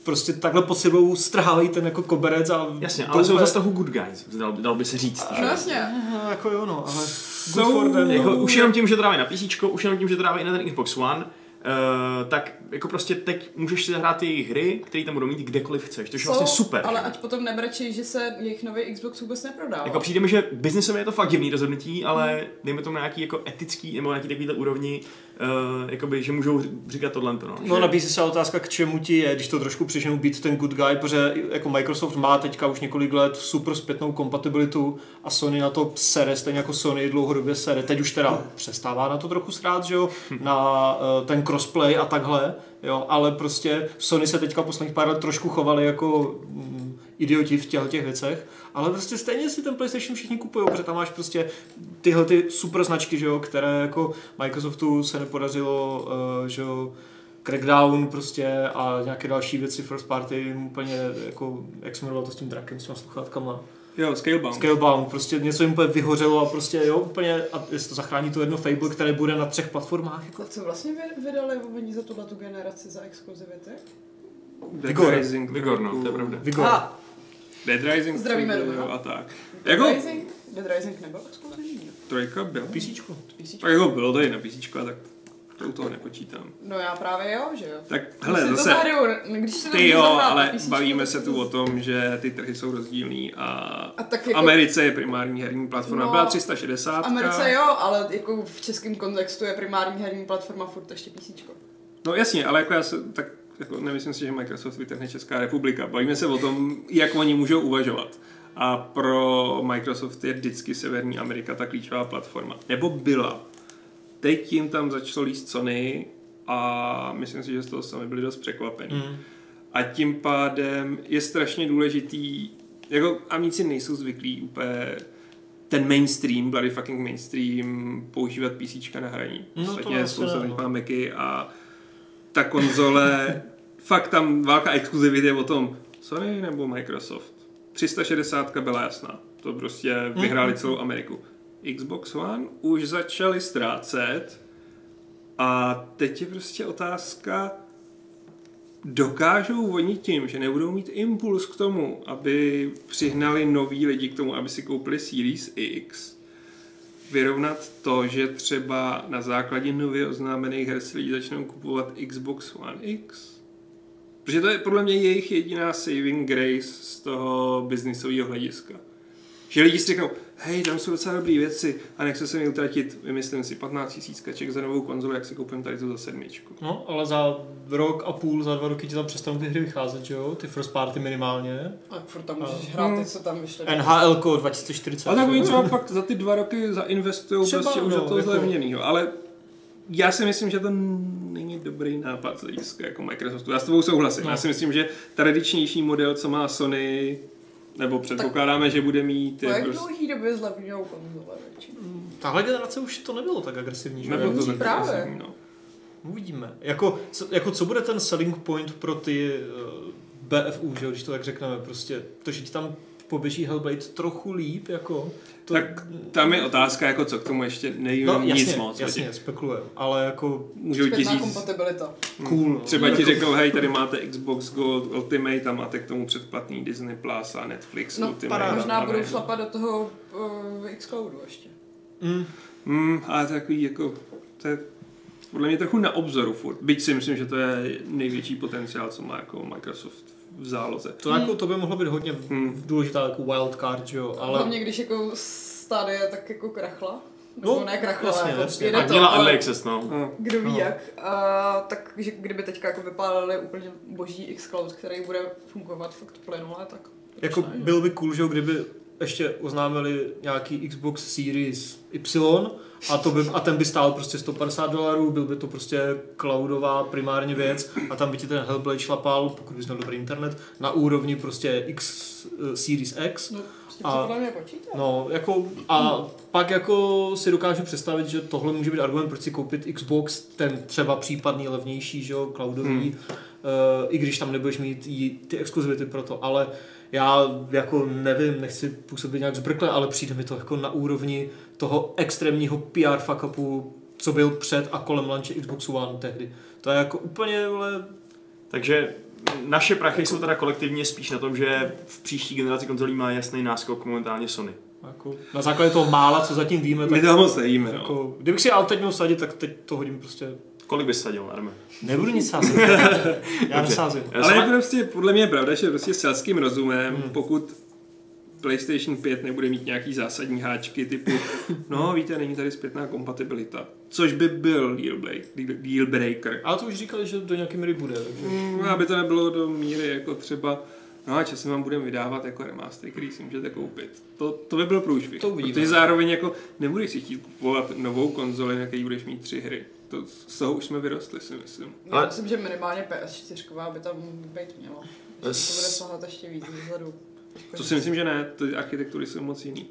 prostě takhle pod sebou strhávají ten jako koberec a... Jasně, ale jsou zase toho good guys, dal, dal by se říct. No jasně. No, jako jo, no, ale... Good for them, jako, už jenom tím, že to dávají na PC, už jenom tím, že to dávají na ten Xbox One, Uh, tak jako prostě teď můžeš si zahrát jejich hry, které tam budou mít kdekoliv chceš, to je vlastně super. Ale ať potom nebrečí, že se jejich nový Xbox vůbec neprodá. Jako přijde mi, že biznesově je to fakt divný rozhodnutí, ale hmm. dejme tomu nějaký jako etický nebo nějaký takovýhle úrovni, uh, jakoby, že můžou říkat tohle. No, no že... nabízí se otázka, k čemu ti je, když to trošku přišenu být ten good guy, protože jako Microsoft má teďka už několik let super zpětnou kompatibilitu a Sony na to sere, stejně jako Sony dlouhodobě sere. Teď už teda přestává na to trochu srát, že jo, na uh, ten crossplay a takhle, jo, ale prostě Sony se teďka posledních pár let trošku chovali jako mm, idioti v těchto těch věcech, ale prostě stejně si ten PlayStation všichni kupují, protože tam máš prostě tyhle ty super značky, že jo, které jako Microsoftu se nepodařilo, uh, že jo, Crackdown prostě a nějaké další věci first party úplně jako, jak jmenovalo to s tím drakem, s těma sluchátkama. Jo, Scalebound. Scalebound, prostě něco jim úplně vyhořelo a prostě jo, úplně, a jestli to zachrání to jedno Fable, které bude na třech platformách. Jako. A co vlastně vydali oni za tuhle tu generaci za exkluzivity? Vigor. Rising. Vigor, no, to je pravda. Vigor. A. Dead Rising. Zdravíme jo, a tak. Dead jako... Rising? Dead Rising nebyl exkluzivní? Trojka byl. Písíčko. Tak jako bylo to i na písíčko, tak to u toho nepočítám. No já právě jo, že jo. Tak hele, když zase, zahraju, když se ty jo, ale bavíme se tu o tom, že ty trhy jsou rozdílný a, a tak v jako, Americe je primární herní platforma, no, byla 360. V Americe jo, ale jako v českém kontextu je primární herní platforma furt ještě písíčko. No jasně, ale jako já se, tak jako nemyslím si, že Microsoft vytrhne Česká republika. Bavíme se o tom, jak oni můžou uvažovat. A pro Microsoft je vždycky Severní Amerika ta klíčová platforma. Nebo byla. Teď tím tam začalo líst Sony a myslím si, že z toho sami byli dost překvapení. Mm. A tím pádem je strašně důležitý, jako amíci nejsou zvyklí úplně ten mainstream, bloody fucking mainstream, používat PC na hraní. No, Ostatně spousta lidí má Macy a ta konzole, [laughs] fakt tam válka exkluzivity je o tom Sony nebo Microsoft. 360 byla jasná. To prostě vyhráli mm-hmm. celou Ameriku. Xbox One už začali ztrácet a teď je prostě otázka, dokážou oni tím, že nebudou mít impuls k tomu, aby přihnali noví lidi k tomu, aby si koupili Series X, vyrovnat to, že třeba na základě nově oznámených her si lidi začnou kupovat Xbox One X? Protože to je podle mě jejich jediná saving grace z toho biznisového hlediska. Že lidi si řeknou, hej, tam jsou docela dobré věci a nechce se mi utratit, vymyslím si, 15 tisíc kaček za novou konzoli, jak si koupím tady to za sedmičku. No, ale za rok a půl, za dva roky ti tam přestanou ty hry vycházet, že jo? Ty first party minimálně. A furt tam můžeš a... hrát, ty, co tam vyšly. NHL 2040. Ale tak oni třeba pak za ty dva roky zainvestují prostě už no, za to jako... zlevněnýho, ale já si myslím, že to není dobrý nápad z hlediska jako Microsoftu. Já s tebou souhlasím. No. Já si myslím, že tradičnější model, co má Sony, nebo předpokládáme, tak že bude mít... Po jak prostě... dlouhý době zlevňujou konzole? Tahle generace už to nebylo tak agresivní, že? Nebylo to tak právě. agresivní, no. Uvidíme. Jako, jako co bude ten selling point pro ty uh, eh, BFU, že když to tak řekneme, prostě to, že ti tam poběží Hellblade trochu líp, jako... To... Tak tam je otázka, jako co k tomu ještě nevím no, jasně, nic moc. Jasně, spekulujem, ale jako... Můžu ti říct... kompatibilita. Cool. No. Třeba ti řekl, hej, tady máte Xbox Gold Ultimate a máte k tomu předplatný Disney Plus a Netflix no, Ultimate. No, možná budou šlapat do toho uh, Xcloudu ještě. Mm. Mm, ale takový jako... To je podle mě trochu na obzoru furt. Byť si myslím, že to je největší potenciál, co má jako Microsoft v záloze. To, jako, to by mohlo být hodně hmm. důležitá jako wildcard, že jo, ale... Hlavně když jako stády tak jako krachla. No, ne krachla, jasně, jako jasně. jede to, měla no. No. kdo ví No. jak. A, tak že kdyby teďka jako vypálili úplně boží xCloud, který bude fungovat fakt plynule, tak Jako ne, bylo by cool, že jo, kdyby ještě oznámili nějaký Xbox Series Y a, to by, a ten by stál prostě 150 dolarů, byl by to prostě cloudová primárně věc a tam by ti ten Hellblade šlapal, pokud bys měl dobrý internet, na úrovni prostě X eh, Series X. No, tím A-. No, jako, a pak jako si dokážu představit, že tohle může být argument, proč si koupit Xbox, ten třeba případný levnější, že jo, cloudový, Hmm. hmm. uh, i když tam nebudeš mít jí, ty exkluzivity pro to, ale já jako nevím, nechci působit nějak zbrkle, ale přijde mi to jako na úrovni toho extrémního PR fuck upu, co byl před a kolem launche Xbox One tehdy. To je jako úplně, vole, Takže naše prachy jsou teda kolektivně spíš na tom, že v příští generaci konzolí má jasný náskok momentálně Sony. jako, na základě toho mála, co zatím víme, My tak toho moc nevíme, no. jako, kdybych si ale teď měl sadit, tak teď to hodím prostě Kolik bys sadil, Arme? Nebudu nic sázet. [laughs] Já nesázím. Ale je prostě, podle mě je pravda, že prostě s selským rozumem, Hmm. pokud PlayStation 5 nebude mít nějaký zásadní háčky typu, [laughs] no víte, není tady zpětná kompatibilita, což by byl deal, break, deal, breaker. Ale to už říkali, že do nějaké míry bude. Takže... Mm, aby to nebylo do míry jako třeba, no a časem vám budeme vydávat jako remastery, který si můžete koupit. To, to by byl průšvih. To uvidíme. Protože zároveň jako nebudeš si chtít kupovat novou konzoli, na který budeš mít tři hry. To, z toho už jsme vyrostli, si myslím. Já Ale- myslím, že minimálně PS4 by tam být mělo. Že to bude sahat ještě víc vzhledu. To si myslím, že ne, ty architektury jsou moc jiný.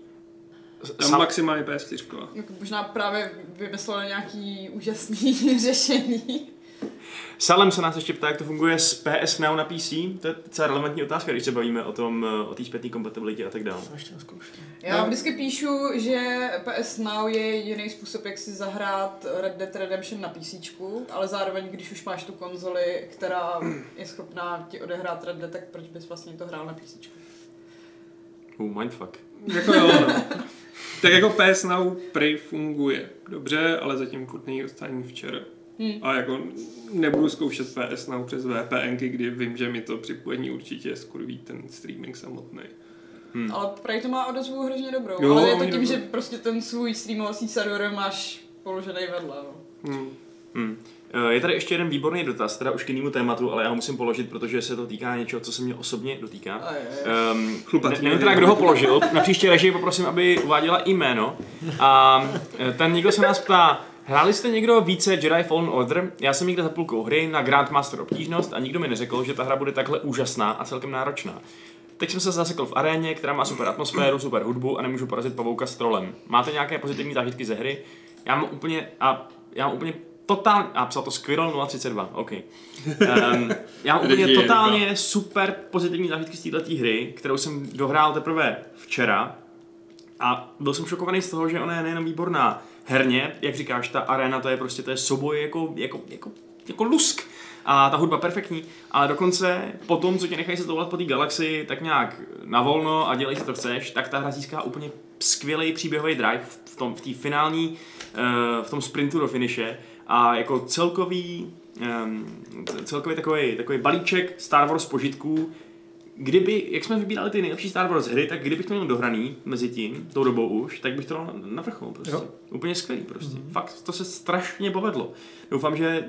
Tam Sam- maximálně PS4. Jako možná právě vymysleli nějaký úžasný [laughs] řešení. Salem se nás ještě ptá, jak to funguje s PS Now na PC. To je docela relevantní otázka, když se bavíme o tom, eh, o té zpětné kompatibilitě a tak dále. Já No. vždycky píšu, že PS Now je jediný způsob, jak si zahrát Red Dead Redemption na PC, ale zároveň, když už máš tu konzoli, která je schopná ti odehrát Red Dead, tak proč bys vlastně to hrál na PC? Uh, mindfuck. Jako jo, no. Tak jako PS Now prej funguje dobře, ale zatím furt není dostání včera. Hmm. A jako nebudu zkoušet PS Now přes VPNky, kdy vím, že mi to připojení určitě skurví ten streaming samotný. Hmm. Ale prej to má odezvu hrozně dobrou, Jo, ale je to tím, dobrou. že prostě ten svůj streamovací server máš položený vedle. No. Hmm. Hmm. Eh, Je tady ještě jeden výborný dotaz, teda už k jinému tématu, ale já ho musím položit, protože se to týká něčeho, co se mě osobně dotýká. Um, Chlupatý ne, nevím teda, kdo ho položil. Na příště režii poprosím, aby uváděla jméno. A eh, ten někdo se nás ptá, hráli jste někdo více Jedi Fallen Order? Já jsem někde za půlkou hry na Grandmaster obtížnost a nikdo mi neřekl, že ta hra bude takhle úžasná a celkem náročná. Teď jsem se zasekl v aréně, která má super atmosféru, super hudbu a nemůžu porazit pavouka s trolem. Máte nějaké pozitivní zážitky ze hry? Já mám úplně, a já mám úplně totálně, a psal to Squirrel 032, OK. Um, já mám úplně totálně super pozitivní zážitky z této hry, kterou jsem dohrál teprve včera a byl jsem šokovaný z toho, že ona je nejenom výborná. Herně, jak říkáš, ta arena, to je prostě, to je souboj jako, jako, jako, jako lusk. A ta hudba perfektní, ale dokonce po tom, co tě nechají se toulat po té galaxii tak nějak na volno a dělej si to chceš, tak ta hra získá úplně skvělý příběhový drive v tom, v té finální, eh, v tom sprintu do finiše. A jako celkový, um, celkový takový, takový balíček Star Wars požitků, kdyby, jak jsme vybírali ty nejlepší Star Wars hry, tak kdybych to měl dohraný mezi tím, tou dobou už, tak bych to dal na vrchol prostě. Jo. Úplně skvělý prostě. Mm-hmm. Fakt, to se strašně povedlo. Doufám, že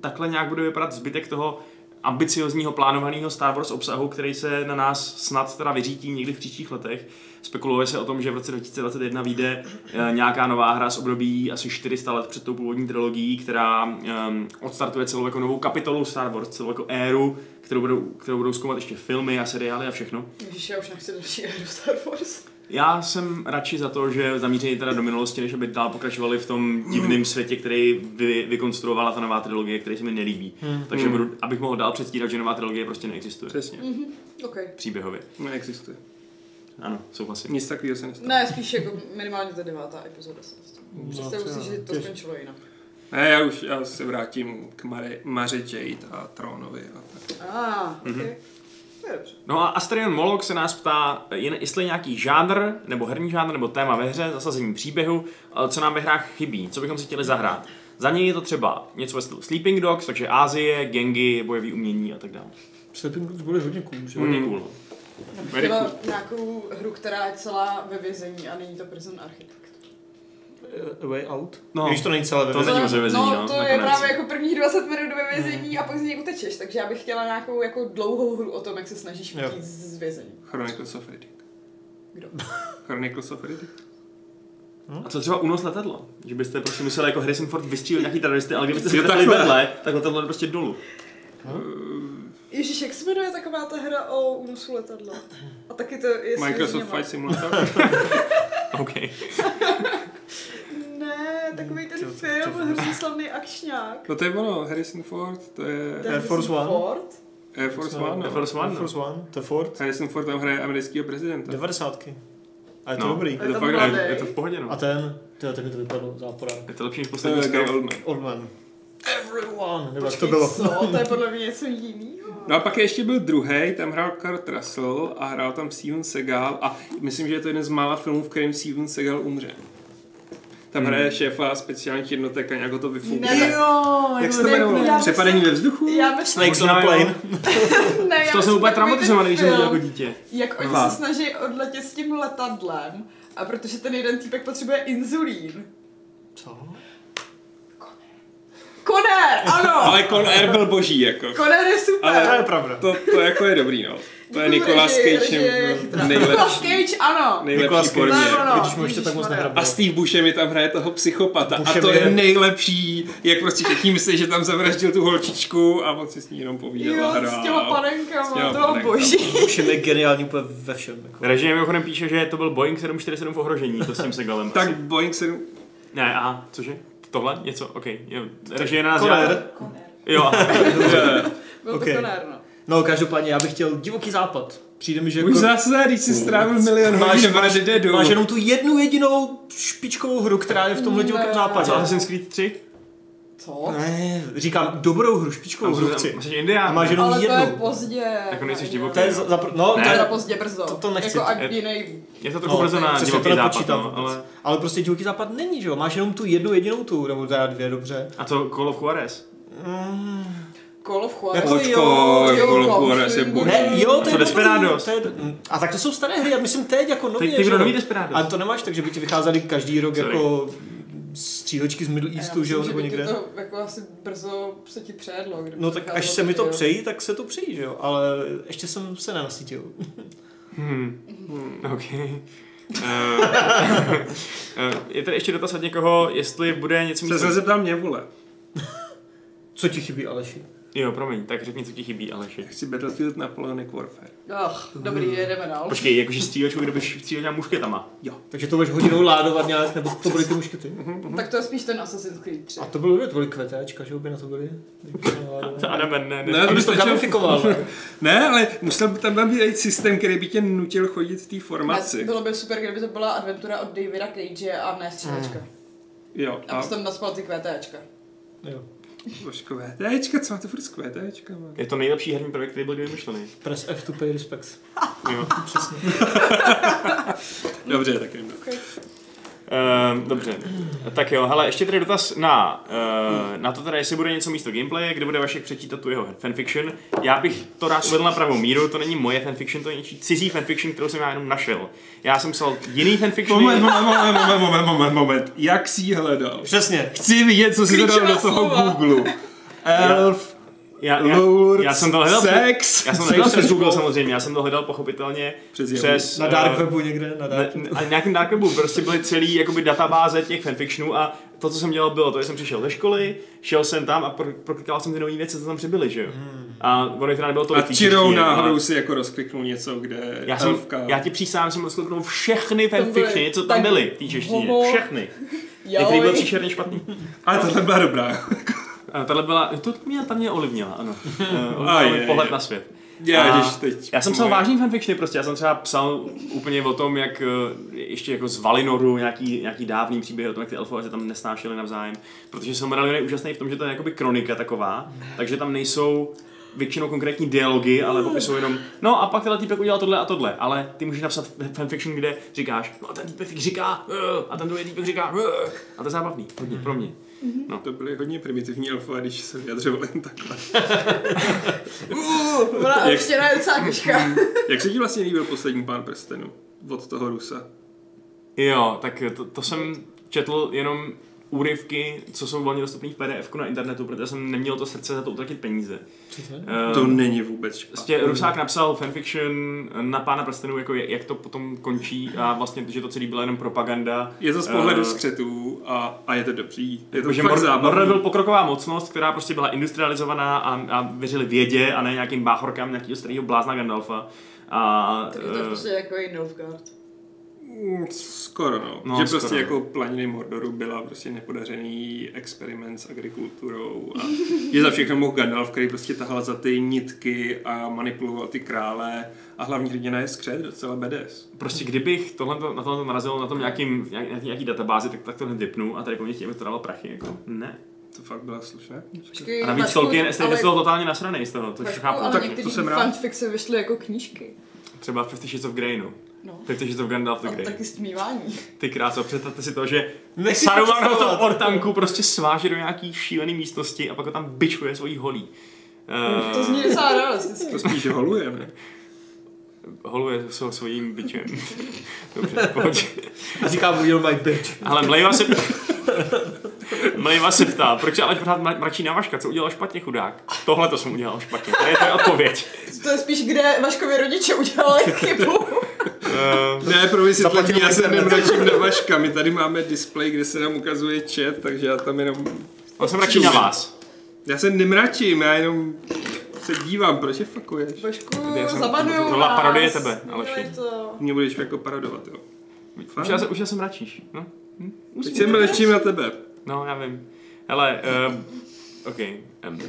takhle nějak bude vypadat zbytek toho ambiciozního plánovaného Star Wars obsahu, který se na nás snad teda vyřítí někdy v příštích letech. Spekuluje se o tom, že v roce 2021 vyjde eh, nějaká nová hra z období asi 400 let před tou původní trilogií, která um, odstartuje celou jako novou kapitolu Star Wars, celou jako éru, kterou budou, kterou budou zkoumat ještě filmy a seriály a všechno. Ježiš, já už nechci další [laughs] éru Star Wars. Já jsem radši za to, že zamíření teda do minulosti, než aby dál pokračovali v tom divném světě, který vy, vykonstruovala ta nová trilogie, který se mi nelíbí. Hmm. Takže Hmm. budu, abych mohl dál předstírat, že nová trilogie prostě neexistuje. Přesně. OK. Příběhově. Neexistuje. Ano, souhlasím. Nic takového se nestalo. Ne, spíš jako minimálně ta devátá epizoda se No, Představu to si, že to Těž- skončilo jinak. Ne, já už já se vrátím k Mare, Maře Jade a Trónovi. A tak. A, ah, OK. To je dobře. No a Asterion Molok se nás ptá, jen jestli je nějaký žánr, nebo herní žánr, nebo téma ve hře, zasazení příběhu, co nám ve hrách chybí, co bychom si chtěli zahrát. Za něj je to třeba něco ve stylu Sleeping Dogs, takže Ázie, gengy, bojové umění a tak dále. Sleeping Dogs bude hodně cool, že? Hodně cool. no. Já bych chtěla nějakou hru, která je celá ve vězení a není to Prison Architect. A Way Out? No. No. Když to není celé ve To vězení. není moc ve vězení, no, no, to je právě jako prvních 20 minut ve vězení a pak z něj utečeš, takže já bych chtěla nějakou jako dlouhou hru o tom, jak se snažíš utíct z vězení. [laughs] Chronicles of Riddick. Kdo? Chronicles of Riddick. A co třeba unos letadla? Že byste prostě museli jako Harrison Ford vystřílet nějaký teroristy, ale kdybyste se takhle. vedle, tak letadlo jde prostě dolů. Ježíš, jak se jmenuje taková ta hra o únosu letadla? A taky to je Microsoft. Flight Simulator. [laughs] OK. [laughs] Ne, takový ten co- film, co- hrozně slavný akčňák. No to je ono, Harrison Ford, to je Air Force One. Ford? Air Force One. Air No. Force One, Air no. Force One, to je Ford. Harrison Ford tam hraje amerického prezidenta. 90. A je to No. dobrý. Je to to fakt. Je, je to v pohodě, A no. ten, tyjo, ten mi to vypadlo záporák. Je to lepší než poslední je Gary. Oldman. Old Man. Everyone. Nebo to bylo. Co? To je podle mě něco jiného. No a pak ještě byl druhý, tam hrál Kurt Russell a hrál tam Steven Seagal a myslím, že je to jeden z mála filmů, v kterém Steven Seagal umře. Tam Hmm. hraje šéfa speciálních jednotek a nějak ho to vyfunguje. Ne, Jo, Jak se to jmenovalo? Přepadení ve vzduchu? Já myslím, Snakes on a jo. plane. [laughs] ne, To jsem úplně takový traumatizovaný, když ten jsem jako dítě. Jak oni Dva. se snaží odletět s tím letadlem a protože ten jeden týpek potřebuje inzulín. Co? Koner, ano! Ale Conair byl boží, jako. Koner je super. To je Ale pravda. to, to jako je dobrý, no. To je režie, Cage nejlepší, Cage, ano. nejlepší Cage. formě. No, no, no. Když mu ještě tak moc nehrabal. A Steve Buscemi tam hraje toho psychopata. Buscemi a to je je- nejlepší, jak prostě všichni myslí, že tam zavraždil tu holčičku a on si s ní jenom povídal a Jo, hrál. s těma panenkama, to boží. Všem je geniální úplně ve všem. Jako. Režie mimochodem píše, že to byl Boeing 747 v ohrožení, to s tím Segalem. Tak Asi. Boeing 7... Ne, aha, cože? Tohle? Něco? OK. Jo. Režie na nás Jo, Byl to [laughs] Koner, no. No, každopádně já bych chtěl divoký západ. Přijde mi, že Už zase, když jsi strávil milion máš, hodin máš, Deadu. máš jenom tu jednu jedinou špičkovou hru, která je v tomhle divokém západě. Assassin's Creed 3? Co? Ne, říkám dobrou hru, špičkovou hru chci. Máš Indián. Máš jenom Ale to je jednu. pozdě. Jako nejseš divoký. To je za, za, no, Ne. to je pozdě brzo. To- to nechci. Jako a Je-. Je to trochu no, brzo na divoký to západ, nepočítám no, ale... ale prostě divoký západ není, že jo? Máš jenom tu jednu jedinou tu, nebo teda dvě, dobře. A to Call of Juarez? Call of Juarez. Jako Počkej, jo, Call of jo, Juarez je jo, boží. Ne, jo, to je Desperados? dobrý, to je, mm, a tak to jsou staré hry, já myslím teď jako nově. Teď jo? nový Desperados. Ale to nemáš tak, že by ti vycházely každý rok Sorry. jako střílečky z Middle Eastu, že jo, myslím, nebo někde. To jako asi brzo se ti přejedlo. No to tak až se mi to jo. přejí, tak se to přejí, že jo, ale ještě jsem se nenasytil. Hmm. OK. Uh, je tady ještě dotaz od někoho, jestli bude něco Se se zeptal mě, vole. Co ti chybí, Aleši? Jo, promiň, tak řekni, co ti chybí, Aleši. Chci Battlefield Napoleonic Warfare. Ach, dobrý, jedeme dál. Počkej, jakože střílečku, kde budeš střílet mušketama. Jo. Takže to budeš hodinou ládovat nějak, nebo to byly ty muškety? Tak to je spíš ten Assassin's Creed 3. A to bylo, to byly kvetéčka, že by na to byly? [laughs] To Adam, ne, ne, Ne, ne. Abys to gamifikoval. Ne, ale musel by tam být systém, který by tě nutil chodit v té formaci. Bylo by super, kdyby to byla adventura od Davida Cage a ne střílečka. Jo, A a bys tam naspal ty QTčka. Jo. Už kvétéčka, co máte furt s kvétéčkama? Je to nejlepší herní projekt, který byl kdy vymyšlený. Press F to pay respects. Jo. [laughs] Přesně. Dobře, tak jdem. Okay. Uh, dobře, tak jo, hele, ještě tady dotaz na, uh, na to teda, jestli bude něco místo gameplaye, kde bude Vašek přečítat tu jeho fanfiction. Já bych to rád uvedl na pravou míru, to není moje fanfiction, to je něčí cizí fanfiction, kterou jsem já jenom našel. Já jsem psal jiný fanfiction. Moment, moment, moment, moment, moment, moment, moment. Jak jsi ji hledal? Přesně. Chci vidět, co jsi Klíčová dodal do toho. Google. Elf, já, já, Lords, já, jsem to hledal sex. Já jsem to hledal přes Google samozřejmě, já jsem to hledal pochopitelně Přes přes, Na eh, dark webu někde, na dark Ne, a nějakým dark webu prostě byly celý jakoby databáze těch fanfictionů a to, co jsem dělal, bylo to, že jsem přišel ze školy, šel jsem tam a pro, proklikal jsem ty nové věci, co tam přibyly, že jo. A ono teda nebylo A tolik. těch čirou náhodou ale si jako rozkliknul něco, kde Já, jsem, elfka... já ti přísám, jsem rozkliknul všechny fanfictiony, co tam byly v té češtině. Všechny. [laughs] Některý byl Joj. příšerně špatný. Ale tohle byla dobrá. [laughs] A tahle byla, to mě, ta mě ovlivnila, ano. [laughs] Aj, aj, pohled na svět. Já, A teď... Já jsem psal vážný fanfictiony prostě, já jsem třeba psal úplně o tom, jak eh, ještě jako z Valinoru nějaký, nějaký dávný příběh o tom, jak ty elfové se tam nesnášeli navzájem, protože Silmarillion je úžasný v tom, že to je jakoby kronika taková, takže tam nejsou většinou konkrétní dialogy, ale popisují jenom, no a pak tenhle týpek udělal tohle a tohle, ale ty můžeš napsat fanfiction, kde říkáš, no a ten týpek říká, "Eh", a ten druhý týpek říká, "Eh", a to je zábavný, hodně, pro mě. No. To byly hodně primitivní elfové, když se vyjadřovali takhle. [laughs] uh, jak, ještě ne docela jak se ti vlastně líbil poslední pán prstenů od toho Rusa? Jo, tak to, to jsem četl jenom úryvky, co jsou volně dostupné v PDF na internetu, protože jsem neměl to srdce za to utratit peníze. Uh, to není vůbec špatné. Vlastně Rusák napsal fanfiction na Pána prstenů, jako jak to potom končí a vlastně, že to celý byla jenom propaganda. Je to z pohledu uh, skřetů a, a je to dobrý. Je to fakt Mordor byl pokroková mocnost, která prostě byla industrializovaná a, a věřili vědě a ne nějakým báchorkám nějakého starého blázna Gandalfa. A, tak je to uh, prostě jako i Nilfgaard. Mm, skoro, no. no že skoro. prostě jako planiny Mordoru byla prostě nepodařený experiment s agrikulturou a [laughs] že za všechno mohl Gandalf, který prostě tahal za ty nitky a manipuloval ty krále a hlavní hrdina je skřet, docela bedes. Prostě kdybych tohle, na tohle narazil na tom nějakým, nějaký, nějaký databázi, tak, tak to hned vypnu a tady po mě chtějí, to dalo prachy, jako ne. To fakt byla slušné. A navíc Tolkien je z toho totálně nasranej z toho, to chápu. Ale tak to jsem rád. fanfixe vyšly jako knížky. Třeba Fifty Shades of Grey, no. No. Tak to, že to Gandalf the Grey. taky stmívání. Ty kráso, představte si to, že Saruman ho to ortanku prostě sváže do nějaký šílený místnosti a pak ho tam bičuje svojí holí. Uh, to zní docela realisticky. To spíš holuje, ne? holuje se svým bičem. [laughs] Dobře, pojď. A říká mu, you're my bitch. Ale Mlejva se... Mlejva se ptá, proč ale pořád mračí na Vaška, co udělal špatně chudák? Tohle to jsem udělal špatně, to je, to je odpověď. To je spíš, kde Vaškovi rodiče udělali chybu. Uh, ne, pro vysvětlení, já se nemračím na Vaška, my tady máme display, kde se nám ukazuje chat, takže já tam jenom... On se mračí na vás. Já se nemračím, já jenom se dívám, proč je fakuješ? Vašku, zabanuju Tohle parodie tebe, Aleši. Mě budeš jako parodovat, jo. Už já, se, už já se mračíš, no. Hm? Teď se mračím na tebe. No, já vím. Hele, uh, OK. Um, uh,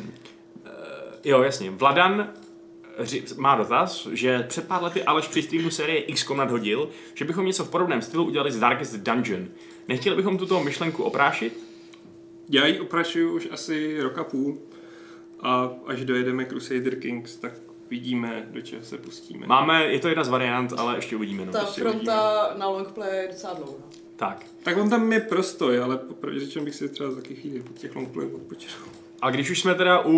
jo, jasně. Vladan má dotaz, že před pár lety Aleš při streamu série XCOM nadhodil, že bychom něco v podobném stylu udělali z Darkest Dungeon. Nechtěli bychom tuto myšlenku oprášit? Já ji oprašuju už asi roka půl a až dojedeme Crusader Kings, tak vidíme, do čeho se pustíme. Máme, je to jedna z variant, ale ještě uvidíme. No. Ta ještě fronta uvidíme. na longplay je docela dlouhá. Tak. Tak on tam je prostoj, ale popravdě řečeno bych si třeba za taky chvíli po těch longplayů odpočil. A když už jsme teda u,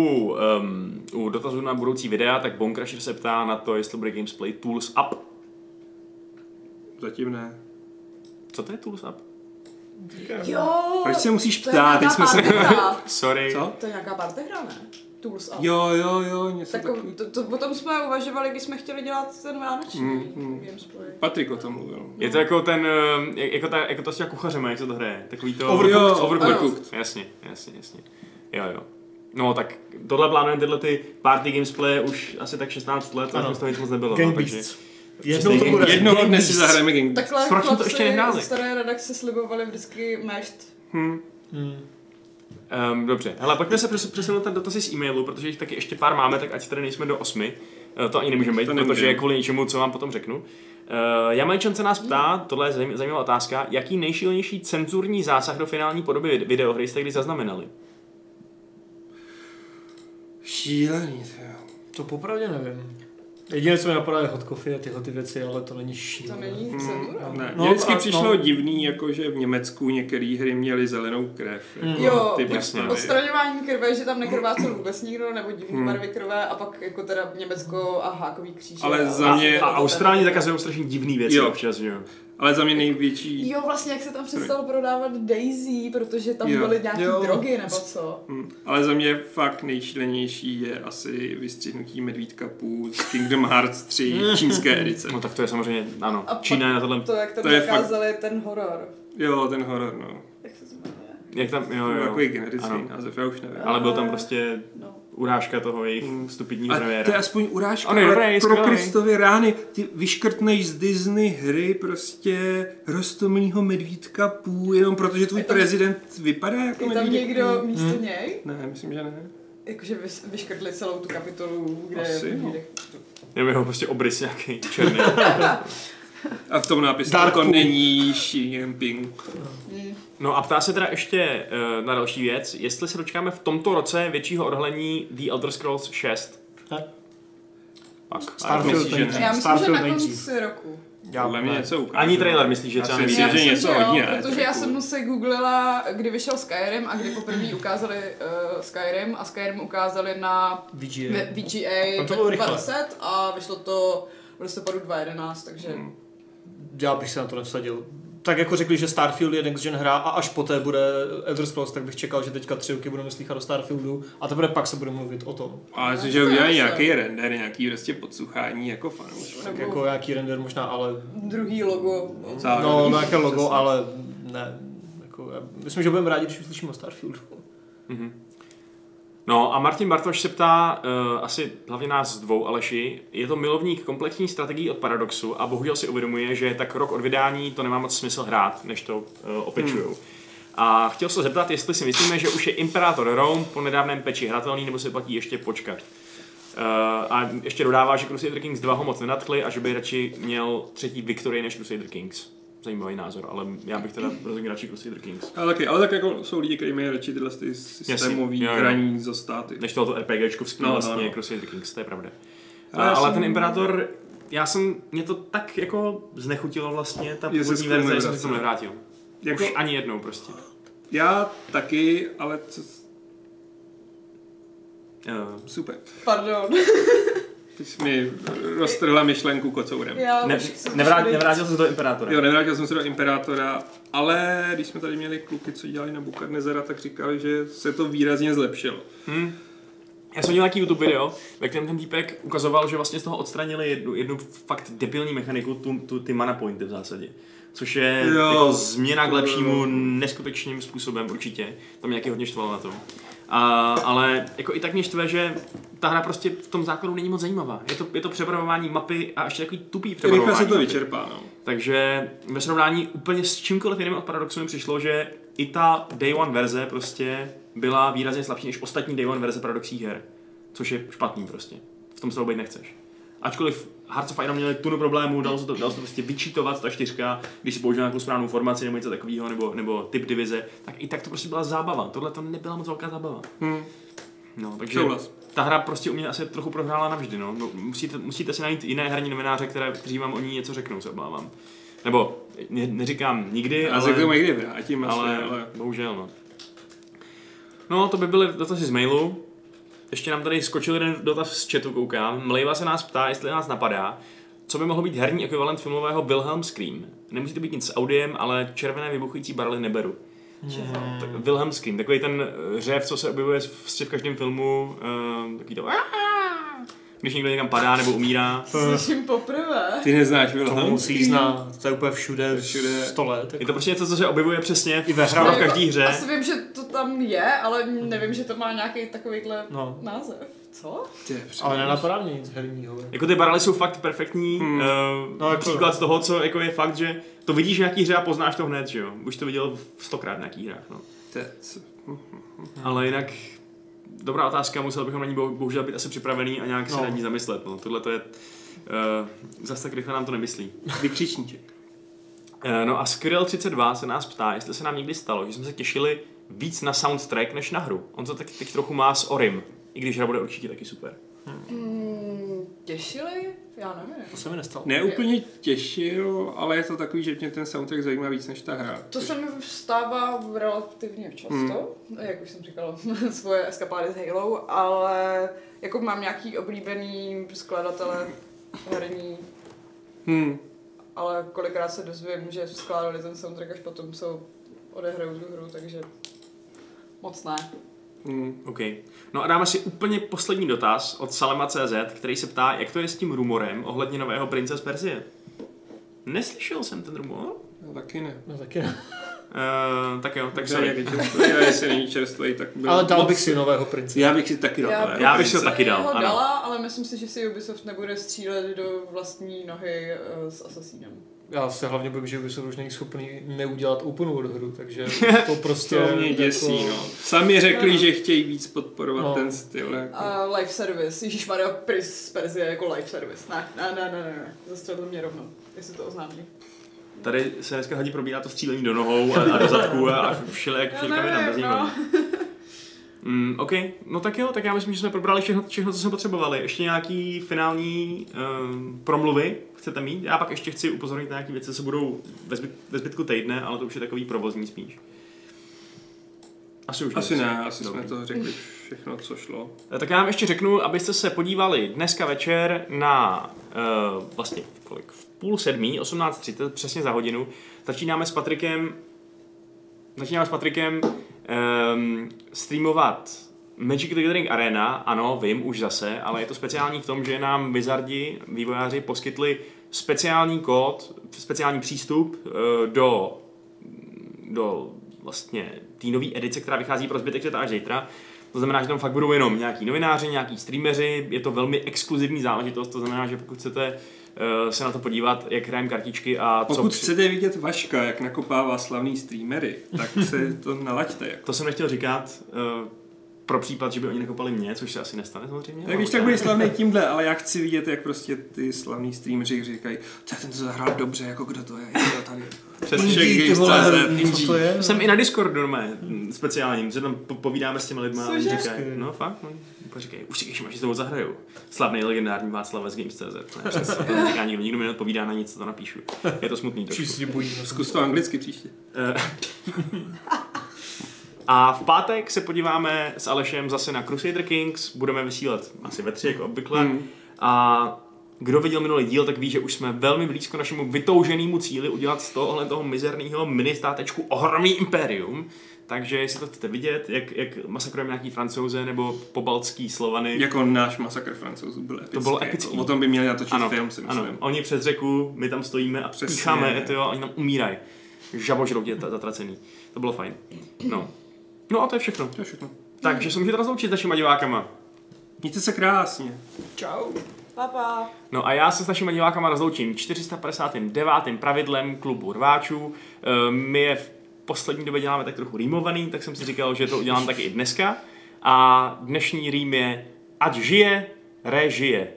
um, u dotazů na budoucí videa, tak Bonecrusher se ptá na to, jestli bude Gamesplay Tools Up. Zatím ne. Co to je Tools Up? Jo, Proč se musíš ptát? Teď jsme se... [laughs] Sorry. Co? To je nějaká partehra, ne? Tools Up. Jo, jo, jo, něco tak, taky. To, to, potom jsme uvažovali, když jsme chtěli dělat ten vánoční mm, mm. Gamesplay. Patrik o tom mluvil. Je to jako ten, jako, ta, jako to s těma kuchařema, jak se to hraje? Takový to... Overcooked. Jo, overcooked. Jasně, jasně, jasně. Jo, jo. No tak tohle plánujeme tyhle ty party gamesplay už asi tak 16 let, a už to nic moc nebylo. Gang no, takže... Jednou to bude. Jednoho dne si zahrajeme Gang Takhle Proč to ještě nehráli? staré redakce slibovali vždycky mešt. Hmm. Hmm. Um, dobře, hele, pojďme se přesunout ten dotazy z e-mailu, protože jich taky ještě pár máme, tak ať tady nejsme do osmi. Uh, to ani nemůžeme být, to protože je kvůli něčemu, co vám potom řeknu. Uh, Jamajčan se nás ptá, tohle je zajímavá otázka, jaký nejšílenější cenzurní zásah do finální podoby videohry jste kdy zaznamenali? Šílený, to popravdě nevím. Jediné, co mi napadá, je hot coffee a tyhle ty věci, ale to není šílené. To není. Mm, ne, no, mě vždycky a, přišlo no. divný, jako že v Německu některé hry měly zelenou krev. Jako jo, ty jasně. odstraňování krve, že tam nekrvácel vůbec nikdo, nebo divný hmm. barvy krve a pak jako teda Německo a hákový kříž. Ale za mě... A, a Austrálii zakazují strašně divný věci jo. občas, jo. Ale za mě největší... Jo, vlastně jak se tam přestalo prodávat Daisy, protože tam jo. byly nějaké jo. drogy nebo co. Hmm. Ale za mě fakt nejšílenější je asi vystřihnutí medvídka pů z Kingdom Hearts 3 [laughs] čínské edice. No tak to je samozřejmě, ano, A Čína je na tohle... To, jak tam to zakázali fakt... ten horor. Jo, ten horor, no. Jak tam, jo, jo. Takový generický název, já už nevím. Ale byl tam prostě no urážka toho jejich mm. stupidního premiéra. to je aspoň urážka, On je dobrý, pro Kristovy rány. Ty vyškrtneš z Disney hry prostě rostomilýho medvídka půl, jenom protože tvůj tam, prezident vypadá jako Je tam někdo místo hmm. něj? Ne, myslím, že ne. Jakože vyškrtli celou tu kapitolu, kde... Asi, no. Je jeho prostě obrys nějaký černý. [laughs] A v tom nápisu to není Xi Jinping. Hmm. No a ptá se teda ještě uh, na další věc, jestli se dočkáme v tomto roce většího odhalení The Elder Scrolls 6. Tak. Pak. Starfield Já myslím, Starfield že na konci roku. Já, Podle mě něco ukáže. Ani trailer myslíš, že třeba myslím, že něco hodně. Protože já jsem se googlila, kdy vyšel Skyrim a kdy poprvé ukázali uh, Skyrim a Skyrim ukázali na VGA, VGA 20 a vyšlo to v listopadu 2011, takže... Hmm. Já bych se na to nevsadil tak jako řekli, že Starfield je next gen hra a až poté bude Elder Scrolls, tak bych čekal, že teďka tři roky budeme slychat o Starfieldu a teprve pak se bude mluvit o tom. Ale že, že udělají nějaký render, nějaký prostě podsuchání jako fanouš. Tak jako nějaký render možná, ale... Druhý logo. No, no nějaké logo, ale ne. Jako, myslím, že budeme rádi, když uslyšíme o Starfieldu. Mm-hmm. No a Martin Bartoš se ptá, uh, asi hlavně nás dvou Aleši, je to milovník komplexní strategií od Paradoxu a bohužel si uvědomuje, že tak rok od vydání to nemá moc smysl hrát, než to uh, opečujou. Hmm. A chtěl se zeptat, jestli si myslíme, že už je Imperator Rome po nedávném peči hratelný, nebo se platí ještě počkat. Uh, a ještě dodává, že Crusader Kings 2 ho moc nenadchli a že by radši měl třetí Victory než Crusader Kings zajímavý názor, ale já bych teda rozhodně radši Crusader Kings. Ale taky, ale tak jako jsou lidi, kteří mají radši tyhle ty systémový hraní za státy. Než tohoto RPGčkovský no, vlastně no, no. Crusader Kings, to je pravda. Ale, ale jsem... ten Imperator, já jsem, mě to tak jako znechutilo vlastně, ta původní verze, že jsem si to nevrátil. Jako, Už ani jednou prostě. Já taky, ale co... Uh. Super. Pardon. [laughs] Ty jsi mi roztrhla myšlenku kocourem. ne, nevrát, nevrátil jsem se do Imperátora. Jo, nevrátil jsem se do Imperátora, ale když jsme tady měli kluky, co dělali na Bukadnezera, tak říkali, že se to výrazně zlepšilo. Hmm. Já jsem měl nějaký YouTube video, ve kterém ten týpek ukazoval, že vlastně z toho odstranili jednu, jednu fakt debilní mechaniku, tu, tu, ty mana pointy v zásadě. Což je jo, jako změna k lepšímu neskutečným způsobem určitě. To mě nějaký hodně štvalo na tom. A, ale jako i tak mě štve, že ta hra prostě v tom základu není moc zajímavá. Je to, je to přepravování mapy a ještě takový tupý přepravování. Rychle se to vyčerpá, no. Takže ve srovnání úplně s čímkoliv jiným od Paradoxu mi přišlo, že i ta Day One verze prostě byla výrazně slabší než ostatní Day One verze Paradoxích her. Což je špatný prostě. V tom se být nechceš. Ačkoliv Hearts of Iron měli tunu problémů, dalo se to, dalo se to prostě vyčítovat, ta čtyřka, když si použil nějakou správnou formaci nebo něco takového, nebo, nebo typ divize, tak i tak to prostě byla zábava. Tohle to nebyla moc velká zábava. Hmm. No, takže Souhlas. ta hra prostě u mě asi trochu prohrála navždy. No. no musíte, musíte si najít jiné herní novináře, které, kteří vám o ní něco řeknou, se obávám. Nebo ne, neříkám nikdy, Já ale... Já někdy vrátím, ale, ale, bohužel, no. No, to by byly dotazy z mailu. Ještě nám tady skočil jeden dotaz z chatu, koukám. Mlejva se nás ptá, jestli nás napadá, co by mohlo být herní ekvivalent filmového Wilhelm Scream. Nemusí to být nic s audiem, ale červené vybuchující barely neberu. Hmm. Tak Wilhelm Scream, takový ten řev, co se objevuje v, v každém filmu, uh, takový to když někdo někam padá nebo umírá. Slyším poprvé. Ty neznáš Wilhelm To musí znát, to je úplně všude, všude. 100 let. Jako. Je to prostě něco, co se objevuje přesně i ve hře v každé hře. Asi vím, že to tam je, ale nevím, že to má nějaký takovýhle no. název. Co? ale nenapadá mě nic herního. Jako ty barely jsou fakt perfektní hmm. uh, no, jako příklad toho, co jako je fakt, že to vidíš v nějaký hře a poznáš to hned, že jo? Už to viděl v stokrát v nějakých hrách, no. Ale jinak dobrá otázka, musel bychom na ní bohužel být asi připravený a nějak no. se na ní zamyslet. No. Tohle to je, uh, zase tak rychle nám to nemyslí. Vykřičníček. Uh, no a Skrill32 se nás ptá, jestli se nám někdy stalo, že jsme se těšili víc na soundtrack než na hru. On to tak teď trochu má s Orim, i když hra bude určitě taky super. Hmm. Těšili? Já nevím. To se mi nestalo. Ne úplně těšil, ale je to takový, že mě ten soundtrack zajímá víc než ta hra. To což... se mi stává relativně často, hmm. jak už jsem říkala, [laughs] svoje eskapády s Halo, ale jako mám nějaký oblíbený skladatele herní, hmm. ale kolikrát se dozvím, že skládali ten soundtrack až potom, co odehrajou tu hru, takže moc ne. Mm, OK. No a dáme si úplně poslední dotaz od Salema.cz, který se ptá, jak to je s tím rumorem ohledně nového prince z Persie. Neslyšel jsem ten rumor? No, taky ne. No taky ne. Uh, tak jo, tak se. Já, jestli není čerstvý, tak [laughs] byl Ale dal bych si nového prince. Já bych si taky dal. Já, já bych si ho taky dal. Ho dala, ale myslím si, že si Ubisoft nebude střílet do vlastní nohy uh, s Assassinem já se hlavně bojím, že Ubisoft už není schopný neudělat open world hru, takže [laughs] to prostě... to mě děsí, jako... no. Sami řekli, no. že chtějí víc podporovat no. ten styl. Jako. Uh, live service, Ježíš Mario Pris Perzie jako live service. Ne, ne, ne, ne, ne, zastřelil mě rovnou, jestli to oznámí. Tady se dneska hodí probíhá to střílení do nohou a, a do zadku a, a všelijak všelijka mi no. [laughs] Mm, OK, no tak jo, tak já myslím, že jsme probrali všechno, všechno co jsme potřebovali. Ještě nějaký finální um, promluvy chcete mít? Já pak ještě chci upozornit na nějaké věci, co budou ve, zbyt, ve zbytku týdne, ale to už je takový provozní spíš. Asi už Asi ne, asi Dobrý. jsme to řekli všechno, co šlo. Eh, tak já vám ještě řeknu, abyste se podívali dneska večer na uh, vlastně kolik, v půl sedmí, 18.30, přesně za hodinu. Začínáme s Patrikem začínáme s Patrikem um, streamovat Magic the Gathering Arena, ano, vím, už zase, ale je to speciální v tom, že nám Wizardi, vývojáři, poskytli speciální kód, speciální přístup uh, do, do vlastně té nové edice, která vychází pro zbytek světa až zítra. To znamená, že tam fakt budou jenom nějaký novináři, nějaký streameři, je to velmi exkluzivní záležitost, to znamená, že pokud chcete uh, se na to podívat, jak hrajeme kartičky a co... Pokud chcete vidět Vaška, jak nakopává slavný streamery, tak se to nalaďte. Jako. To jsem nechtěl říkat. Uh, pro případ, že by oni nekopali mě, což se asi nestane samozřejmě. Tak když tak bude slavný tímhle, ale já chci vidět, jak prostě ty slavní streameři říkají, ten to zahrál dobře, jako kdo to je, kdo tady. Přesně, co to je? Jsem i na Discordu normálně, speciálním, že tam povídáme s těmi lidmi a říkají, no fakt, no, říkají, už máš, že to zahraju. Slavný legendární Václav z Games.cz. Přesně, [laughs] to říká nikdo, nikdo mi neodpovídá na nic, co to napíšu. Je to smutný trošku. Zkus to anglicky příště. Eh, [laughs] a v pátek se podíváme s Alešem zase na Crusader Kings, budeme vysílat asi ve tři, jako obvykle. Mm. A kdo viděl minulý díl, tak ví, že už jsme velmi blízko našemu vytouženému cíli udělat z tohohle toho mizerného ministátečku ohromný impérium. Takže jestli to chcete vidět, jak, jak masakrujeme nějaký francouze nebo pobaltský slovany. Jako náš masakr francouzů byl epický. To bylo epický. O tom by měli natočit ano, film, si myslím. Ano. Oni přes řeku, my tam stojíme a pícháme, to jo, oni tam umírají. Žabožroutě zatracený. To bylo fajn. No. No a to je všechno. To je všechno. Takže se můžete rozloučit s našimi divákama. Mějte se krásně. Čau. Papa. No a já se s našimi divákama rozloučím 459. pravidlem klubu rváčů. Ehm, my je v poslední době děláme tak trochu rýmovaný, tak jsem si říkal, že to udělám taky i dneska. A dnešní rým je Ať žije, režije.